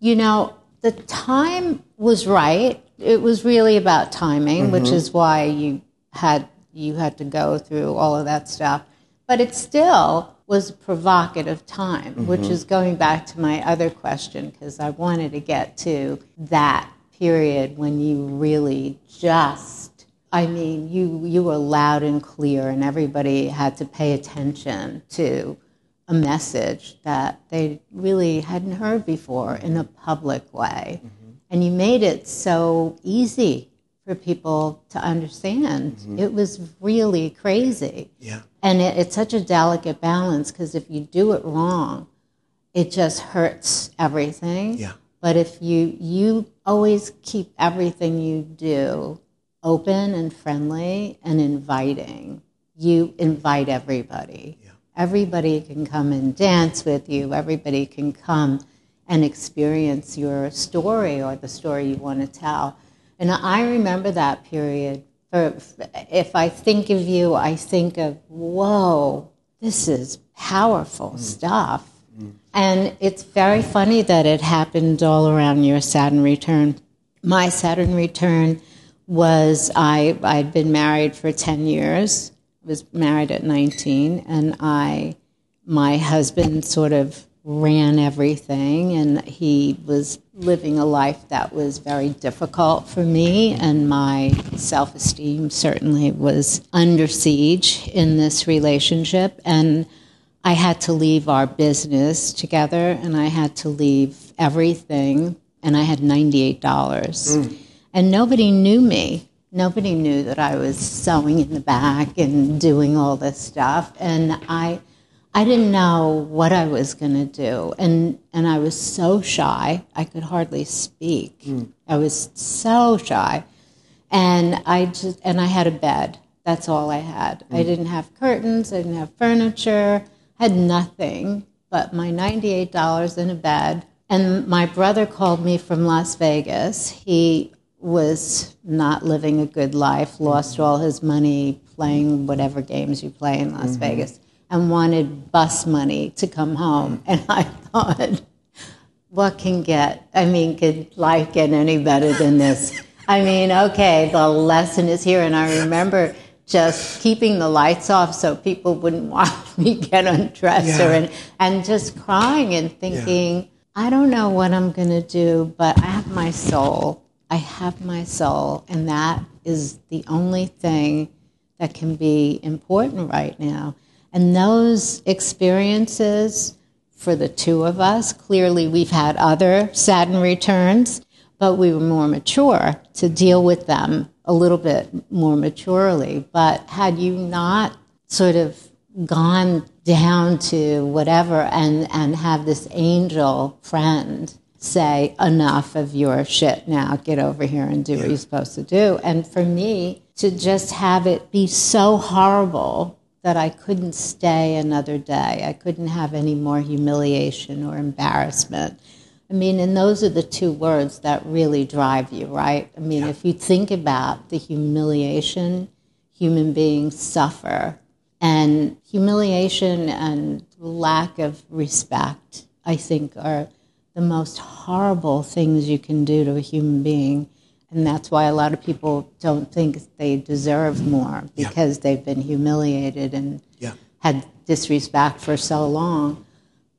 you know, the time was right. It was really about timing, which mm-hmm. is why you had you had to go through all of that stuff. But it still was a provocative time, which mm-hmm. is going back to my other question, because I wanted to get to that period when you really just, I mean, you, you were loud and clear, and everybody had to pay attention to a message that they really hadn't heard before in a public way. Mm-hmm. And you made it so easy for people to understand. Mm-hmm. It was really crazy. Yeah. And it, it's such a delicate balance because if you do it wrong, it just hurts everything. Yeah. But if you you always keep everything you do open and friendly and inviting, you invite everybody. Yeah. Everybody can come and dance with you. Everybody can come and experience your story or the story you want to tell. And I remember that period. If I think of you, I think of, whoa, this is powerful mm. stuff. Mm. And it's very funny that it happened all around your Saturn return. My Saturn return was I, I'd been married for 10 years, was married at 19, and I, my husband sort of ran everything, and he was living a life that was very difficult for me, and my self esteem certainly was under siege in this relationship. And I had to leave our business together and I had to leave everything and I had $98. Mm. And nobody knew me. Nobody knew that I was sewing in the back and doing all this stuff. And I, I didn't know what I was going to do. And, and I was so shy, I could hardly speak. Mm. I was so shy. And I just, and I had a bed. That's all I had. I mm. didn't have curtains, I didn't have furniture, had nothing but my $98 in a bed. And my brother called me from Las Vegas. He was not living a good life, lost all his money playing whatever games you play in Las mm-hmm. Vegas, and wanted bus money to come home. Mm. And I thought, what can get, I mean, could life get any better than this? I mean, okay, the lesson is here. And I remember just keeping the lights off so people wouldn't watch (laughs) me get undressed Yeah. or, and, and just crying and thinking, I don't know what I'm going to do, but I have my soul. I have my soul. And that is the only thing that can be important right now. And those experiences for the two of us, clearly we've had other Saturn returns, but we were more mature to deal with them a little bit more maturely. But had you not sort of gone down to whatever and, and have this angel friend say, enough of your shit now, get over here and do what you're supposed to do. And for me, to just have it be so horrible that I couldn't stay another day, I couldn't have any more humiliation or embarrassment. I mean, and those are the two words that really drive you, right? I mean, if you think about the humiliation human beings suffer, and humiliation and lack of respect, I think, are the most horrible things you can do to a human being. And that's why a lot of people don't think they deserve more because they've been humiliated and Yeah. had disrespect for so long.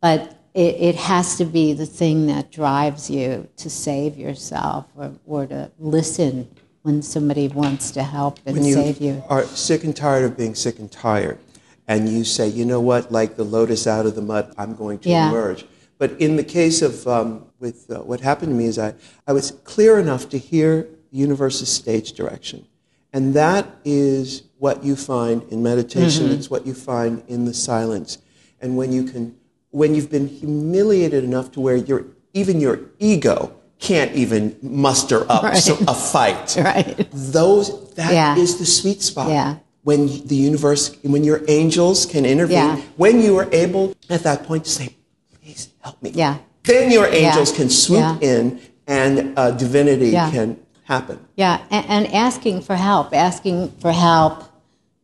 But it, it has to be the thing that drives you to save yourself or, or to listen when somebody wants to help and when you save you. are sick and tired of being sick and tired, and you say, you know what, like the lotus out of the mud, I'm going to Yeah. emerge. But in the case of um, with uh, what happened to me is I, I was clear enough to hear the universe's stage direction. And that is what you find in meditation. Mm-hmm. It's what you find in the silence. And when you can, when you've been humiliated enough to where your even your ego can't even muster up Right. so- a fight (laughs) Right. those that is Yeah. the sweet spot Yeah. when the universe when your angels can intervene Yeah. when you are able at that point to say help me Yeah. then your angels Yeah. can swoop Yeah. in and uh, divinity Yeah. can happen Yeah, and, and asking for help, asking for help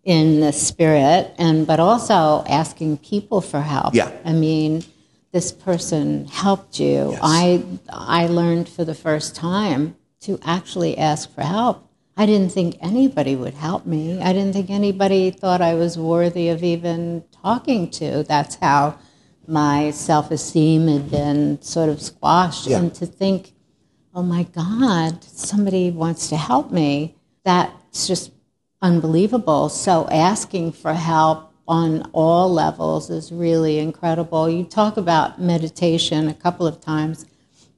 in the spirit, and but also asking people for help. Yeah. I mean, this person helped you. Yes. I I learned for the first time to actually ask for help. I didn't think anybody would help me. I didn't think anybody thought I was worthy of even talking to. That's how my self esteem had been sort of squashed. Yeah. And to think, oh my God, somebody wants to help me, that's just unbelievable. So asking for help on all levels is really incredible. You talk about meditation a couple of times.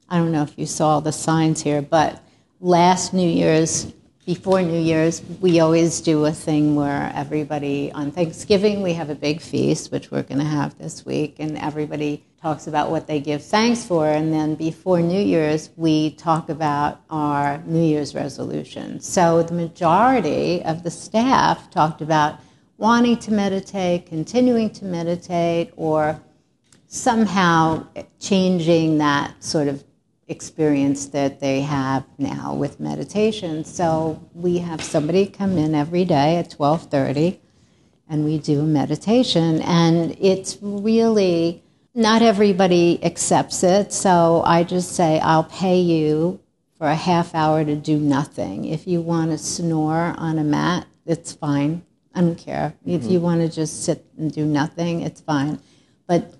I don't know if you saw the signs here, but last New Year's, before New Year's, we always do a thing where everybody on Thanksgiving we have a big feast, which we're going to have this week, and everybody talks about what they give thanks for. And then before New Year's, we talk about our New Year's resolution. So the majority of the staff talked about wanting to meditate, continuing to meditate, or somehow changing that sort of experience that they have now with meditation. So we have somebody come in every day at 12:30 and we do a meditation and it's really not everybody accepts it. So I just say I'll pay you for a half hour to do nothing. If you want to snore on a mat, it's fine. I don't care. If mm-hmm. you want to just sit and do nothing, it's fine. But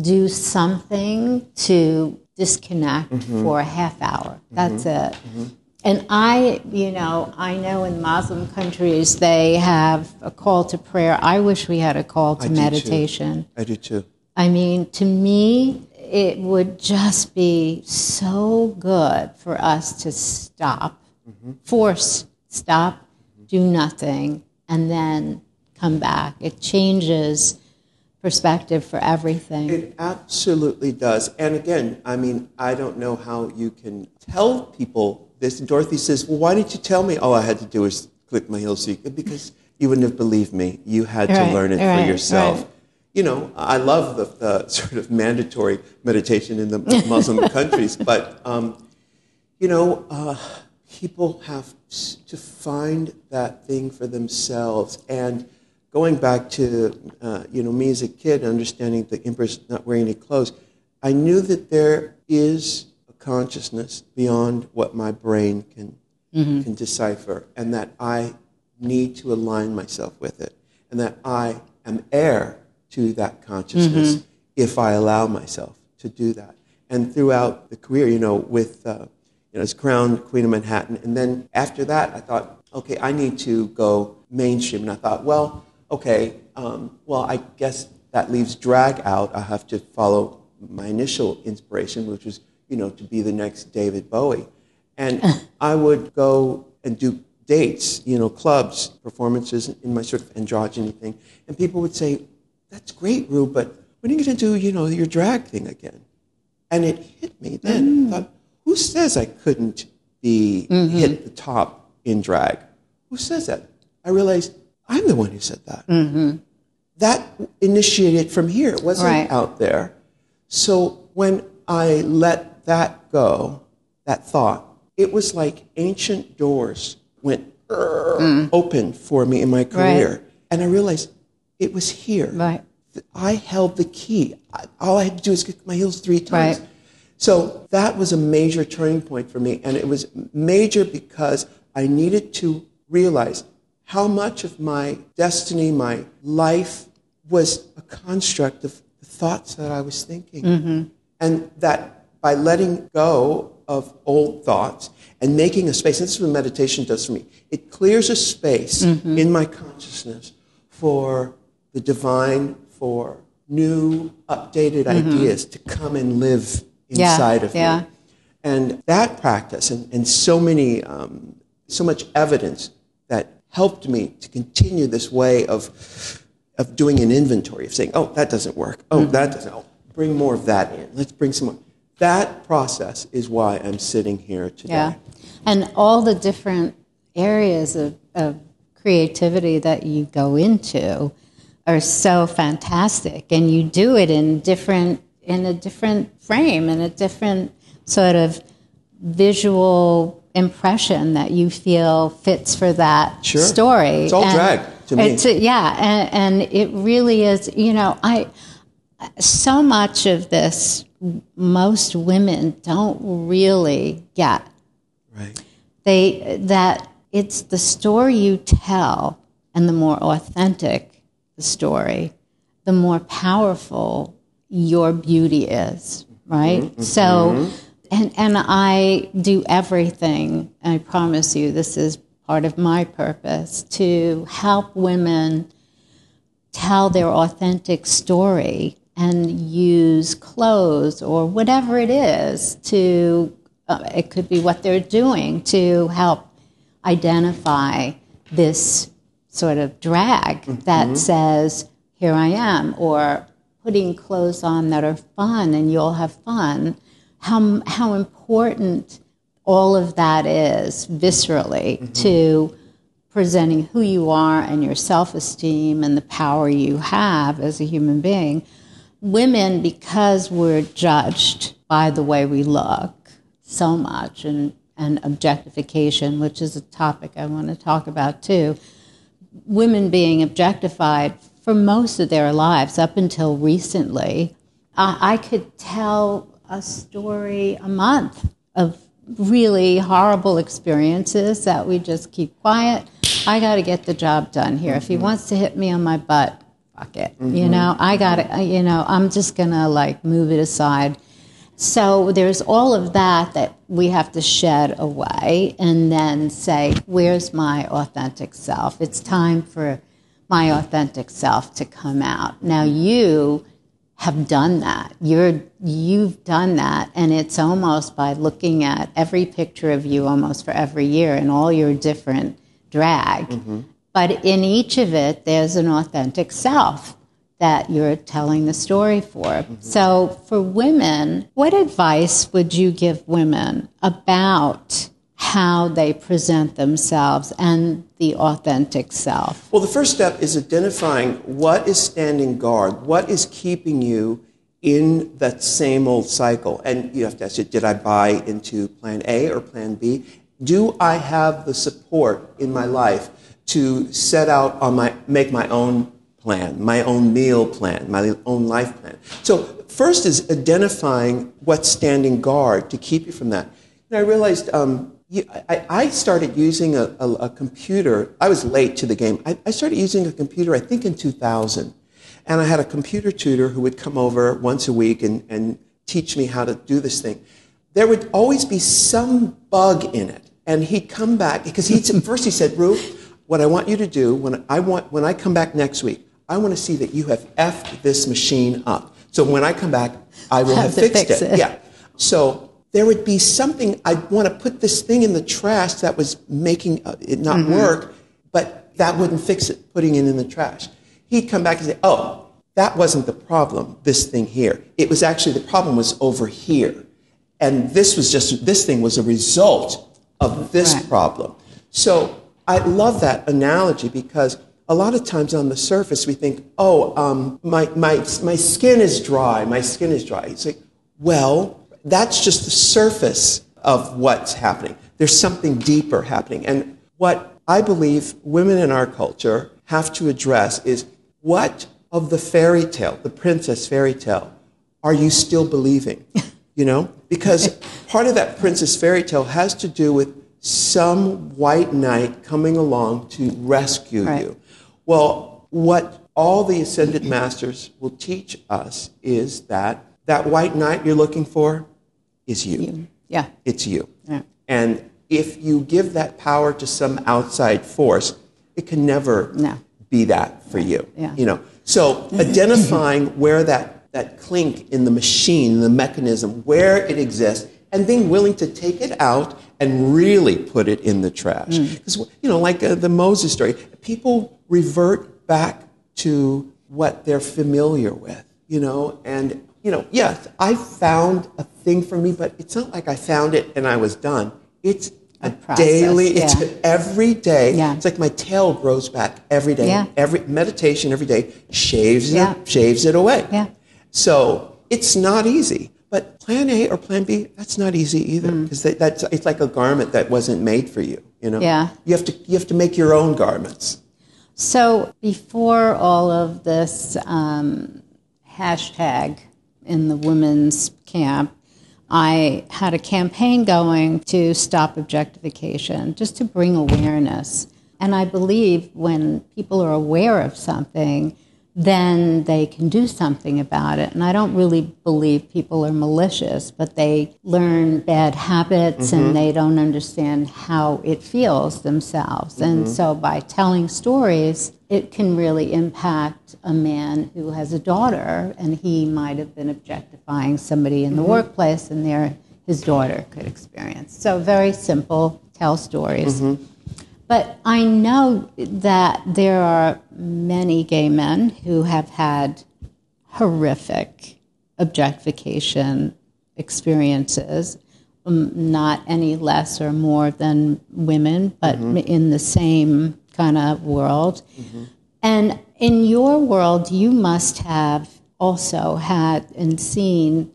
do something to disconnect mm-hmm. for a half hour. Mm-hmm. That's it. Mm-hmm. And I, you know, I know in Muslim countries they have a call to prayer. I wish we had a call to I meditation. I do too. I mean, to me, it would just be so good for us to stop, force, stop, do nothing, and then come back. It changes perspective for everything. It absolutely does. And again, I mean, I don't know how you can tell people this. Dorothy says, Well, why didn't you tell me? All I had to do was click my heels. Because you wouldn't have believed me. You had to learn it right, for yourself. right. You know, I love the, the sort of mandatory meditation in the (laughs) Muslim countries, but, um, you know, uh, people have to find that thing for themselves. And going back to, uh, you know, me as a kid, understanding the emperor's not wearing any clothes, I knew that there is a consciousness beyond what my brain can, can decipher, and that I need to align myself with it, and that I am heir to that consciousness if I allow myself to do that. And throughout the career, you know, with uh, you know, as crowned Queen of Manhattan. And then after that, I thought, okay, I need to go mainstream. And I thought, well, okay, um, well, I guess that leaves drag out. I have to follow my initial inspiration, which was, you know, to be the next David Bowie. And (laughs) I would go and do dates, you know, clubs, performances in my sort of androgyny thing. And people would say, that's great, Ru, but when are you going to do, you know, your drag thing again? And it hit me then. I thought, who says I couldn't be hit the top in drag? Who says that? I realized I'm the one who said that. Mm-hmm. That initiated from here. It wasn't Right. out there. So when I let that go, that thought, it was like ancient doors went "Urgh," open for me in my career. And I realized it was here. Right. I held the key. All I had to do was kick my heels three times. Right. So that was a major turning point for me. And it was major because I needed to realize how much of my destiny, my life, was a construct of the thoughts that I was thinking. Mm-hmm. And that by letting go of old thoughts and making a space, and this is what meditation does for me, it clears a space mm-hmm. in my consciousness for the divine, for new, updated mm-hmm. ideas to come and live Yeah, inside of yeah. me. And that practice, and, and so many, um, so much evidence that helped me to continue this way of, of doing an inventory, of saying, oh, that doesn't work. Oh, mm-hmm. that doesn't. Oh, bring more of that in. Let's bring some more. That process is why I'm sitting here today. Yeah. And all the different areas of, of creativity that you go into are so fantastic. And you do it in different in a different frame, in a different sort of visual impression that you feel fits for that Sure. story. It's all And drag to me. it's- yeah, and, and it really is. You know, I so much of this most women don't really get Right. they that it's the story you tell, and the more authentic the story, the more powerful your beauty is, right? Mm-hmm. So, and, and I do everything, I promise you, this is part of my purpose, to help women tell their authentic story and use clothes or whatever it is to, uh, it could be what they're doing to help identify this sort of drag mm-hmm. that says, here I am, or putting clothes on that are fun and you'll have fun. How, how important all of that is viscerally mm-hmm. to presenting who you are and your self esteem and the power you have as a human being. Women, because we're judged by the way we look so much and, and objectification, which is a topic I want to talk about too, women being objectified for most of their lives up until recently, I could tell a story a month of really horrible experiences that we just keep quiet. I got to get the job done here. If he mm-hmm. wants to hit me on my butt, fuck it. Mm-hmm. You know, I got to, you know, I'm just going to like move it aside. So there's all of that that we have to shed away and then say, where's my authentic self? It's time for my authentic self to come out. Now you have done that. You're you've done that and it's almost by looking at every picture of you almost for every year and all your different drag. Mm-hmm. But in each of it there's an authentic self that you're telling the story for. Mm-hmm. So for women, what advice would you give women about how they present themselves and the authentic self? Well, the first step is identifying what is standing guard, what is keeping you in that same old cycle. And you have to ask did I buy into plan A or plan B? Do I have the support in my life to set out on my, make my own plan, my own meal plan, my own life plan? So first is identifying what's standing guard to keep you from that. And I realized um, I, I, started using a, a, a, computer. I was late to the game. I, I, started using a computer, I think, in 2000. And I had a computer tutor who would come over once a week and, and teach me how to do this thing. There would always be some bug in it. And he'd come back, because he'd, first he said, Ru, what I want you to do, when I, want, when I come back next week, I want to see that you have effed this machine up. So when I come back, I will (laughs) have, have fixed it. it. Yeah. So there would be something, I'd want to put this thing in the trash that was making uh, it not mm-hmm. work, but that wouldn't fix it, putting it in the trash. He'd come back and say, oh, that wasn't the problem, this thing here. It was actually, the problem was over here. And this was just, this thing was a result of this right. problem. So I love that analogy because a lot of times on the surface we think, oh, um, my, my, my skin is dry, my skin is dry. It's like, well, that's just the surface of what's happening. There's something deeper happening. And what I believe women in our culture have to address is what of the fairy tale, the princess fairy tale, are you still believing? (laughs) You know? Because part of that princess fairy tale has to do with some white knight coming along to rescue right. you. Well, what all the ascended masters will teach us is that that white knight you're looking for is you. you. Yeah. It's you. Yeah. And if you give that power to some outside force, it can never no. be that for you. Yeah. You know. So identifying where that, that clink in the machine, the mechanism, where it exists, and being willing to take it out and really put it in the trash. Because, mm. you know, like uh, the Moses story, people revert back to what they're familiar with, you know, and you know, yes, I found a thing for me, but it's not like I found it and I was done. It's a, a process, daily, yeah. it's every day. Yeah. It's like my tail grows back every day. Yeah. Every meditation every day shaves yeah. it, shaves it away. Yeah. So it's not easy. But plan A or plan B, that's not easy either. Because mm. that, that's it's like a garment that wasn't made for you. You know? Yeah. You have to you have to make your own garments. So before all of this um, hashtag in the women's camp, I had a campaign going to stop objectification, just to bring awareness. And I believe when people are aware of something, then they can do something about it. And I don't really believe people are malicious, but they learn bad habits mm-hmm. and they don't understand how it feels themselves. Mm-hmm. And so by telling stories, it can really impact a man who has a daughter and he might have been objectifying somebody in the mm-hmm. workplace and there his daughter could experience. So very simple, tell stories. Mm-hmm. But I know that there are many gay men who have had horrific objectification experiences, um, not any less or more than women, but mm-hmm. in the same kind of world. Mm-hmm. And in your world, you must have also had and seen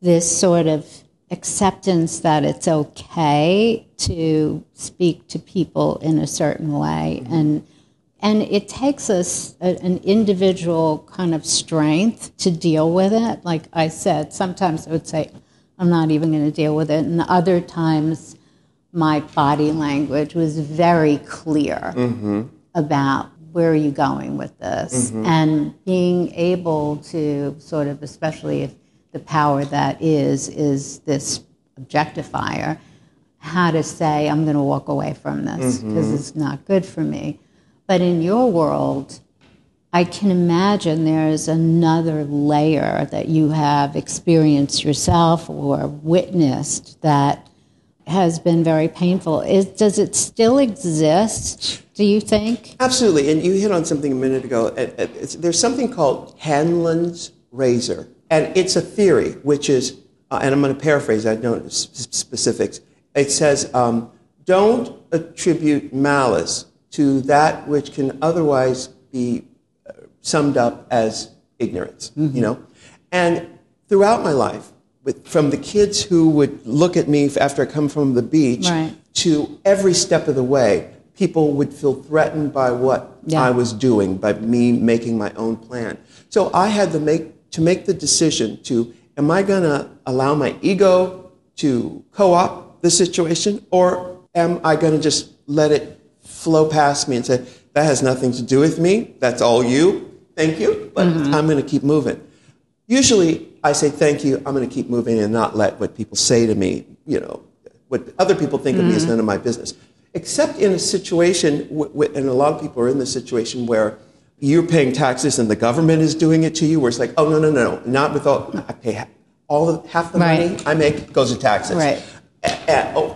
this sort of acceptance that it's okay to speak to people in a certain way mm-hmm. and and it takes us a, an individual kind of strength to deal with it like i said sometimes i would say i'm not even going to deal with it and other times my body language was very clear mm-hmm. about where are you going with this mm-hmm. and being able to sort of especially if the power that is is this objectifier how to say i'm going to walk away from this because mm-hmm. it's not good for me but in your world i can imagine there's another layer that you have experienced yourself or witnessed that has been very painful is, does it still exist do you think absolutely and you hit on something a minute ago there's something called hanlon's razor and it's a theory, which is, uh, and I'm going to paraphrase, I don't know specifics. It says, um, don't attribute malice to that which can otherwise be uh, summed up as ignorance, mm-hmm. you know? And throughout my life, with, from the kids who would look at me after I come from the beach right. to every step of the way, people would feel threatened by what yeah. I was doing, by me making my own plan. So I had to make to make the decision to am I going to allow my ego to co opt the situation or am I going to just let it flow past me and say, that has nothing to do with me, that's all you, thank you, but mm-hmm. I'm going to keep moving. Usually I say thank you, I'm going to keep moving and not let what people say to me, you know, what other people think mm-hmm. of me is mm-hmm. none of my business. Except in a situation, and a lot of people are in this situation where you're paying taxes and the government is doing it to you, where it's like, oh, no, no, no, not with all, I pay all the, half the right. money I make goes to taxes. Right.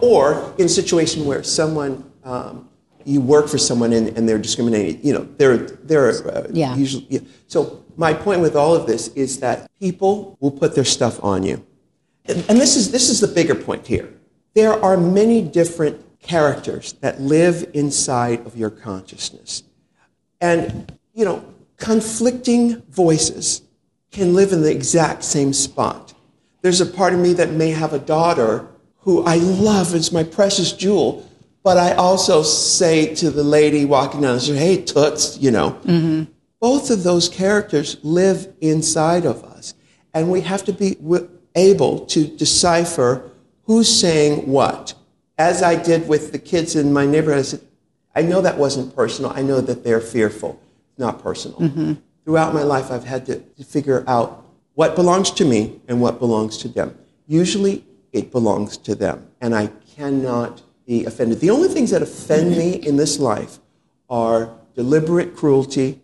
or in a situation where someone, um, you work for someone and, and, they're discriminating, you know, they're, they're uh, yeah. usually, yeah. so my point with all of this is that people will put their stuff on you. And, and this is, this is the bigger point here. There are many different characters that live inside of your consciousness. And you know, conflicting voices can live in the exact same spot. There's a part of me that may have a daughter who I love as my precious jewel, but I also say to the lady walking down the street, hey, toots, you know. Mm-hmm. Both of those characters live inside of us, and we have to be able to decipher who's saying what. As I did with the kids in my neighborhood, I said, I know that wasn't personal. I know that they're fearful It's not personal. Mm-hmm. Throughout my life, I've had to, to figure out what belongs to me and what belongs to them. Usually, it belongs to them, and I cannot be offended. The only things that offend me in this life are deliberate cruelty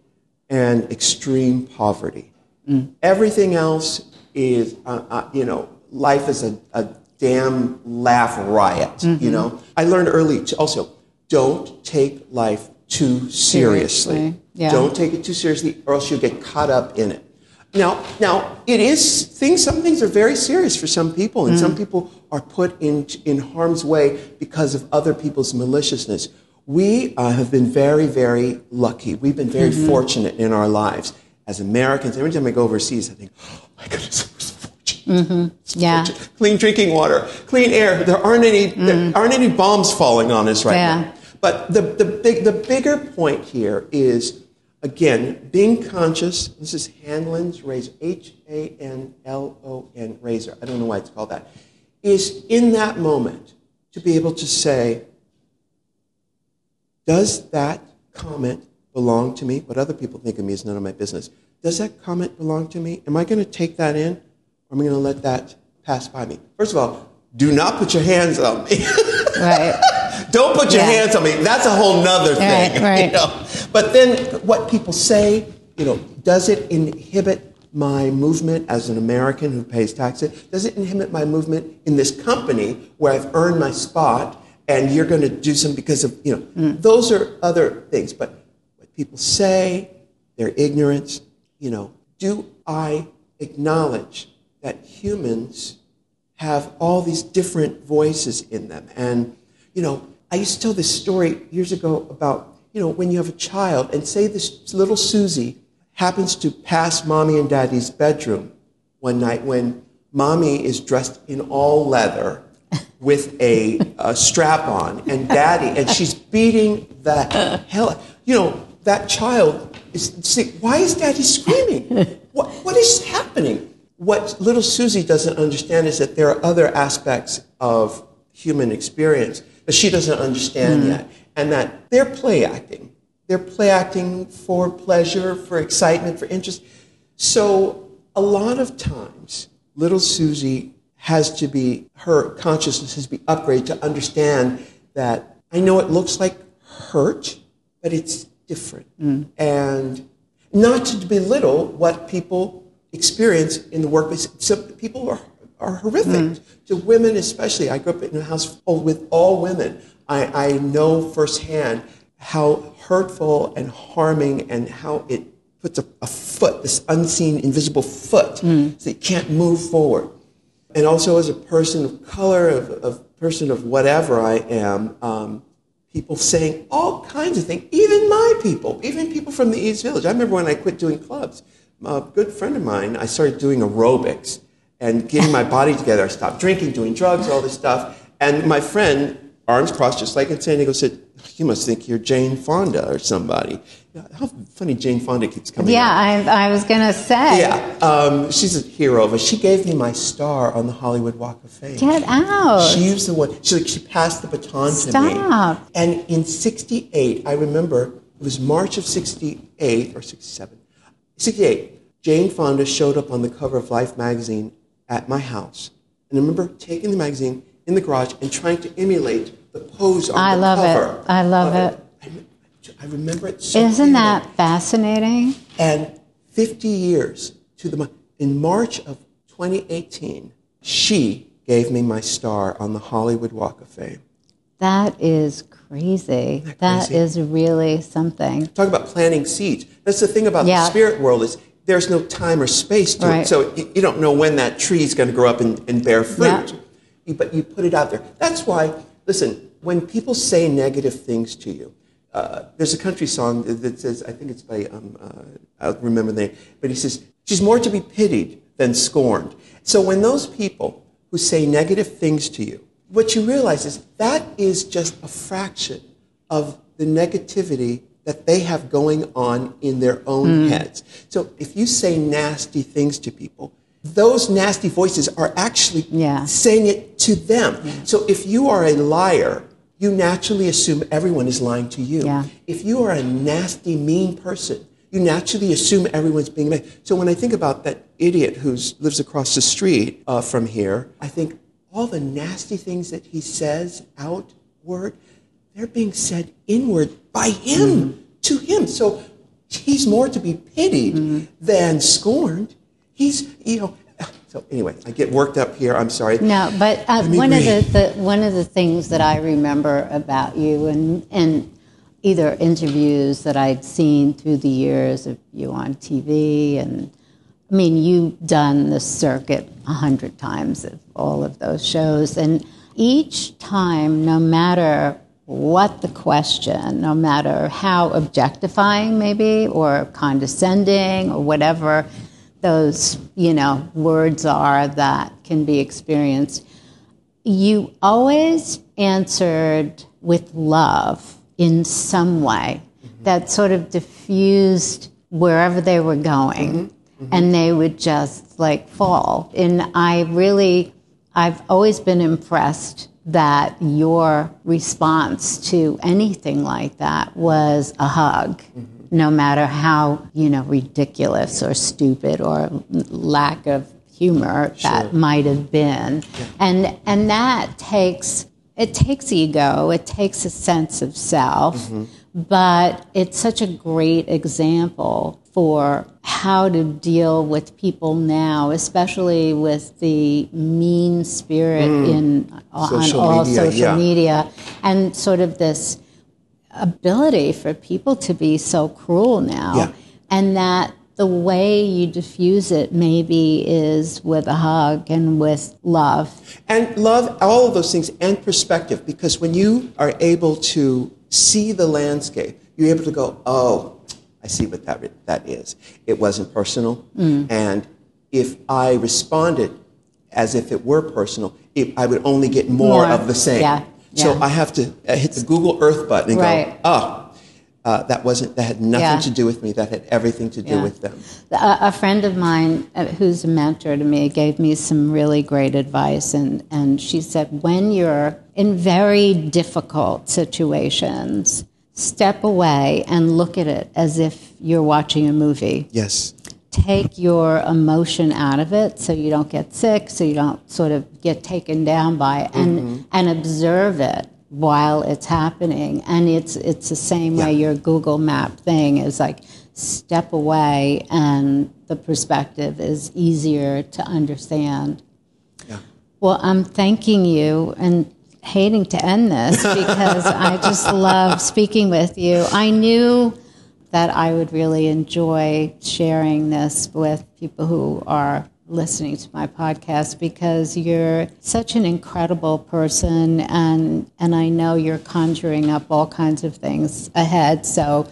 and extreme poverty. Mm. Everything else is, uh, uh, you know, life is a, a damn laugh riot, mm-hmm. you know. I learned early to also don't take life too seriously. seriously. Yeah. Don't take it too seriously, or else you'll get caught up in it. Now, now it is things. Some things are very serious for some people, and mm. some people are put in in harm's way because of other people's maliciousness. We uh, have been very, very lucky. We've been very mm-hmm. fortunate in our lives as Americans. Every time I go overseas, I think, oh my goodness, we're so fortunate. Mm-hmm. Yeah. Clean drinking water, clean air. There aren't any. Mm. There aren't any bombs falling on us right yeah. now. But the, the, big, the bigger point here is, again, being conscious. This is Hanlon's razor, H A N L O N razor. I don't know why it's called that. is in that moment to be able to say, does that comment belong to me? What other people think of me is none of my business. Does that comment belong to me? Am I going to take that in or am I going to let that pass by me? First of all, do not put your hands on me. (laughs) Right. Don't put your Yeah. hands on me. That's a whole nother thing. (laughs) Right, right. You know? But then what people say, you know, does it inhibit my movement as an American who pays taxes? Does it inhibit my movement in this company where I've earned my spot and you're going to do some because of, you know, Mm. those are other things. But what people say, their ignorance, you know, do I acknowledge that humans have all these different voices in them. And, you know, I used to tell this story years ago about, you know, when you have a child and say this little Susie happens to pass mommy and daddy's bedroom one night when mommy is dressed in all leather with a, a strap on and daddy, and she's beating the hell. You know, that child is why is daddy screaming? What, what is happening? What little Susie doesn't understand is that there are other aspects of human experience that she doesn't understand mm-hmm. yet, and that they're play acting. They're play acting for pleasure, for excitement, for interest. So a lot of times, little Susie has to be, her consciousness has to be upgraded to understand that I know it looks like hurt, but it's different. Mm. And not to belittle what people experience in the workplace. So people are, are horrific to women, especially. I grew up in a household with all women. I, I know firsthand how hurtful and harming and how it puts a, a foot, this unseen, invisible foot, so you can't move forward. And also, as a person of color, of, of person of whatever I am, um, people saying all kinds of things, even my people, even people from the East Village. I remember when I quit doing clubs, a good friend of mine, I started doing aerobics and getting my body together. I stopped drinking, doing drugs, all this stuff. And my friend, arms crossed, just like in San Diego, said, You must think you're Jane Fonda or somebody. How funny Jane Fonda keeps coming Yeah. I, I was going to say. Yeah, um, she's a hero, but she gave me my star on the Hollywood Walk of Fame. Get out. She was the one. She, she passed the baton to me. Stop. And in '68, I remember it was March of '68 or '67. '68. Jane Fonda showed up on the cover of Life magazine at my house, and I remember taking the magazine in the garage and trying to emulate the pose on I the love it. I love of it. I, I remember it so. Isn't that fascinating? And 50 years to the in March of 2018, she gave me my star on the Hollywood Walk of Fame. That is crazy. that That crazy? is really something. Talk about planting seeds. That's the thing about Yeah. the spirit world is there's no time or space to Right. it. So you, you don't know when that tree is going to grow up and, and bear fruit. Yeah. You- But you put it out there. That's why, listen, when people say negative things to you, uh, there's a country song that- says, I think it's by, um, uh, I'll remember the name, but he says, she's more to be pitied than scorned. So when those people who say negative things to you, what you realize is that is just a fraction of the negativity that they have going on in their own heads. So if you say nasty things to people, those nasty voices are actually Yeah. saying it to them. So if you are a liar, you naturally assume everyone is lying to you. Yeah. If you are a nasty, mean person, you naturally assume everyone's being mean. So when I think about that idiot who lives across the street uh, from here, I think all the nasty things that he says outward, they're being said inward by him to him. So he's more to be pitied than scorned. He's, you know. So anyway, I get worked up here. I'm sorry. No, but uh, one of the, the one of the things that I remember about you and and either interviews that I'd seen through the years of you on TV and I mean you've done the circuit a hundred times of all of those shows and each time, no matter what the question, no matter how objectifying maybe or condescending or whatever those you know words are that can be experienced you always answered with love in some way mm-hmm. that sort of diffused wherever they were going mm-hmm. And they would just like fall and i really I've always been impressed that your response to anything like that was a hug. Mm-hmm. No matter how, you know, ridiculous or stupid or lack of humor sure. that might have been. Yeah. And and that takes it takes ego, it takes a sense of self, mm-hmm. but it's such a great example for how to deal with people now, especially with the mean spirit mm. in social on all media, social yeah. media, and sort of this ability for people to be so cruel now, yeah. and that the way you diffuse it maybe is with a hug and with love. And love, all of those things, and perspective, because when you are able to see the landscape, you're able to go, oh, I see what that, that is. It wasn't personal. Mm. And if I responded as if it were personal, it, I would only get more, more. of the same. Yeah. So yeah. I have to hit the Google Earth button and right. go, oh, uh, that wasn't that had nothing yeah. to do with me. That had everything to do yeah. with them. A, a, friend of mine, uh, who's a mentor to me, gave me some really great advice, and and she said, when you're in very difficult situations, step away and look at it as if you're watching a movie. Yes. Take your emotion out of it so you don't get sick, so you don't sort of get taken down by it, and, mm-hmm. and observe it while it's happening. And it's, it's the same yeah. way your Google Map thing is like step away, and the perspective is easier to understand. Yeah. Well, I'm thanking you and hating to end this because I just love speaking with you. I knew that I would really enjoy sharing this with people who are listening to my podcast because you're such an incredible person and and I know you're conjuring up all kinds of things ahead. So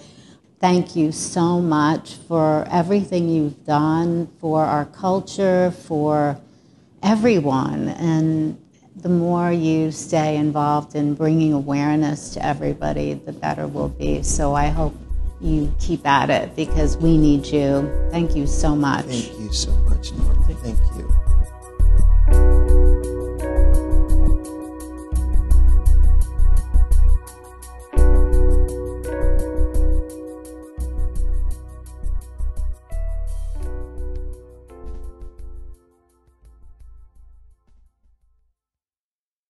thank you so much for everything you've done for our culture, for everyone and the more you stay involved in bringing awareness to everybody, the better we'll be. So I hope you keep at it because we need you. Thank you so much. Thank you so much, Norma. Thank you.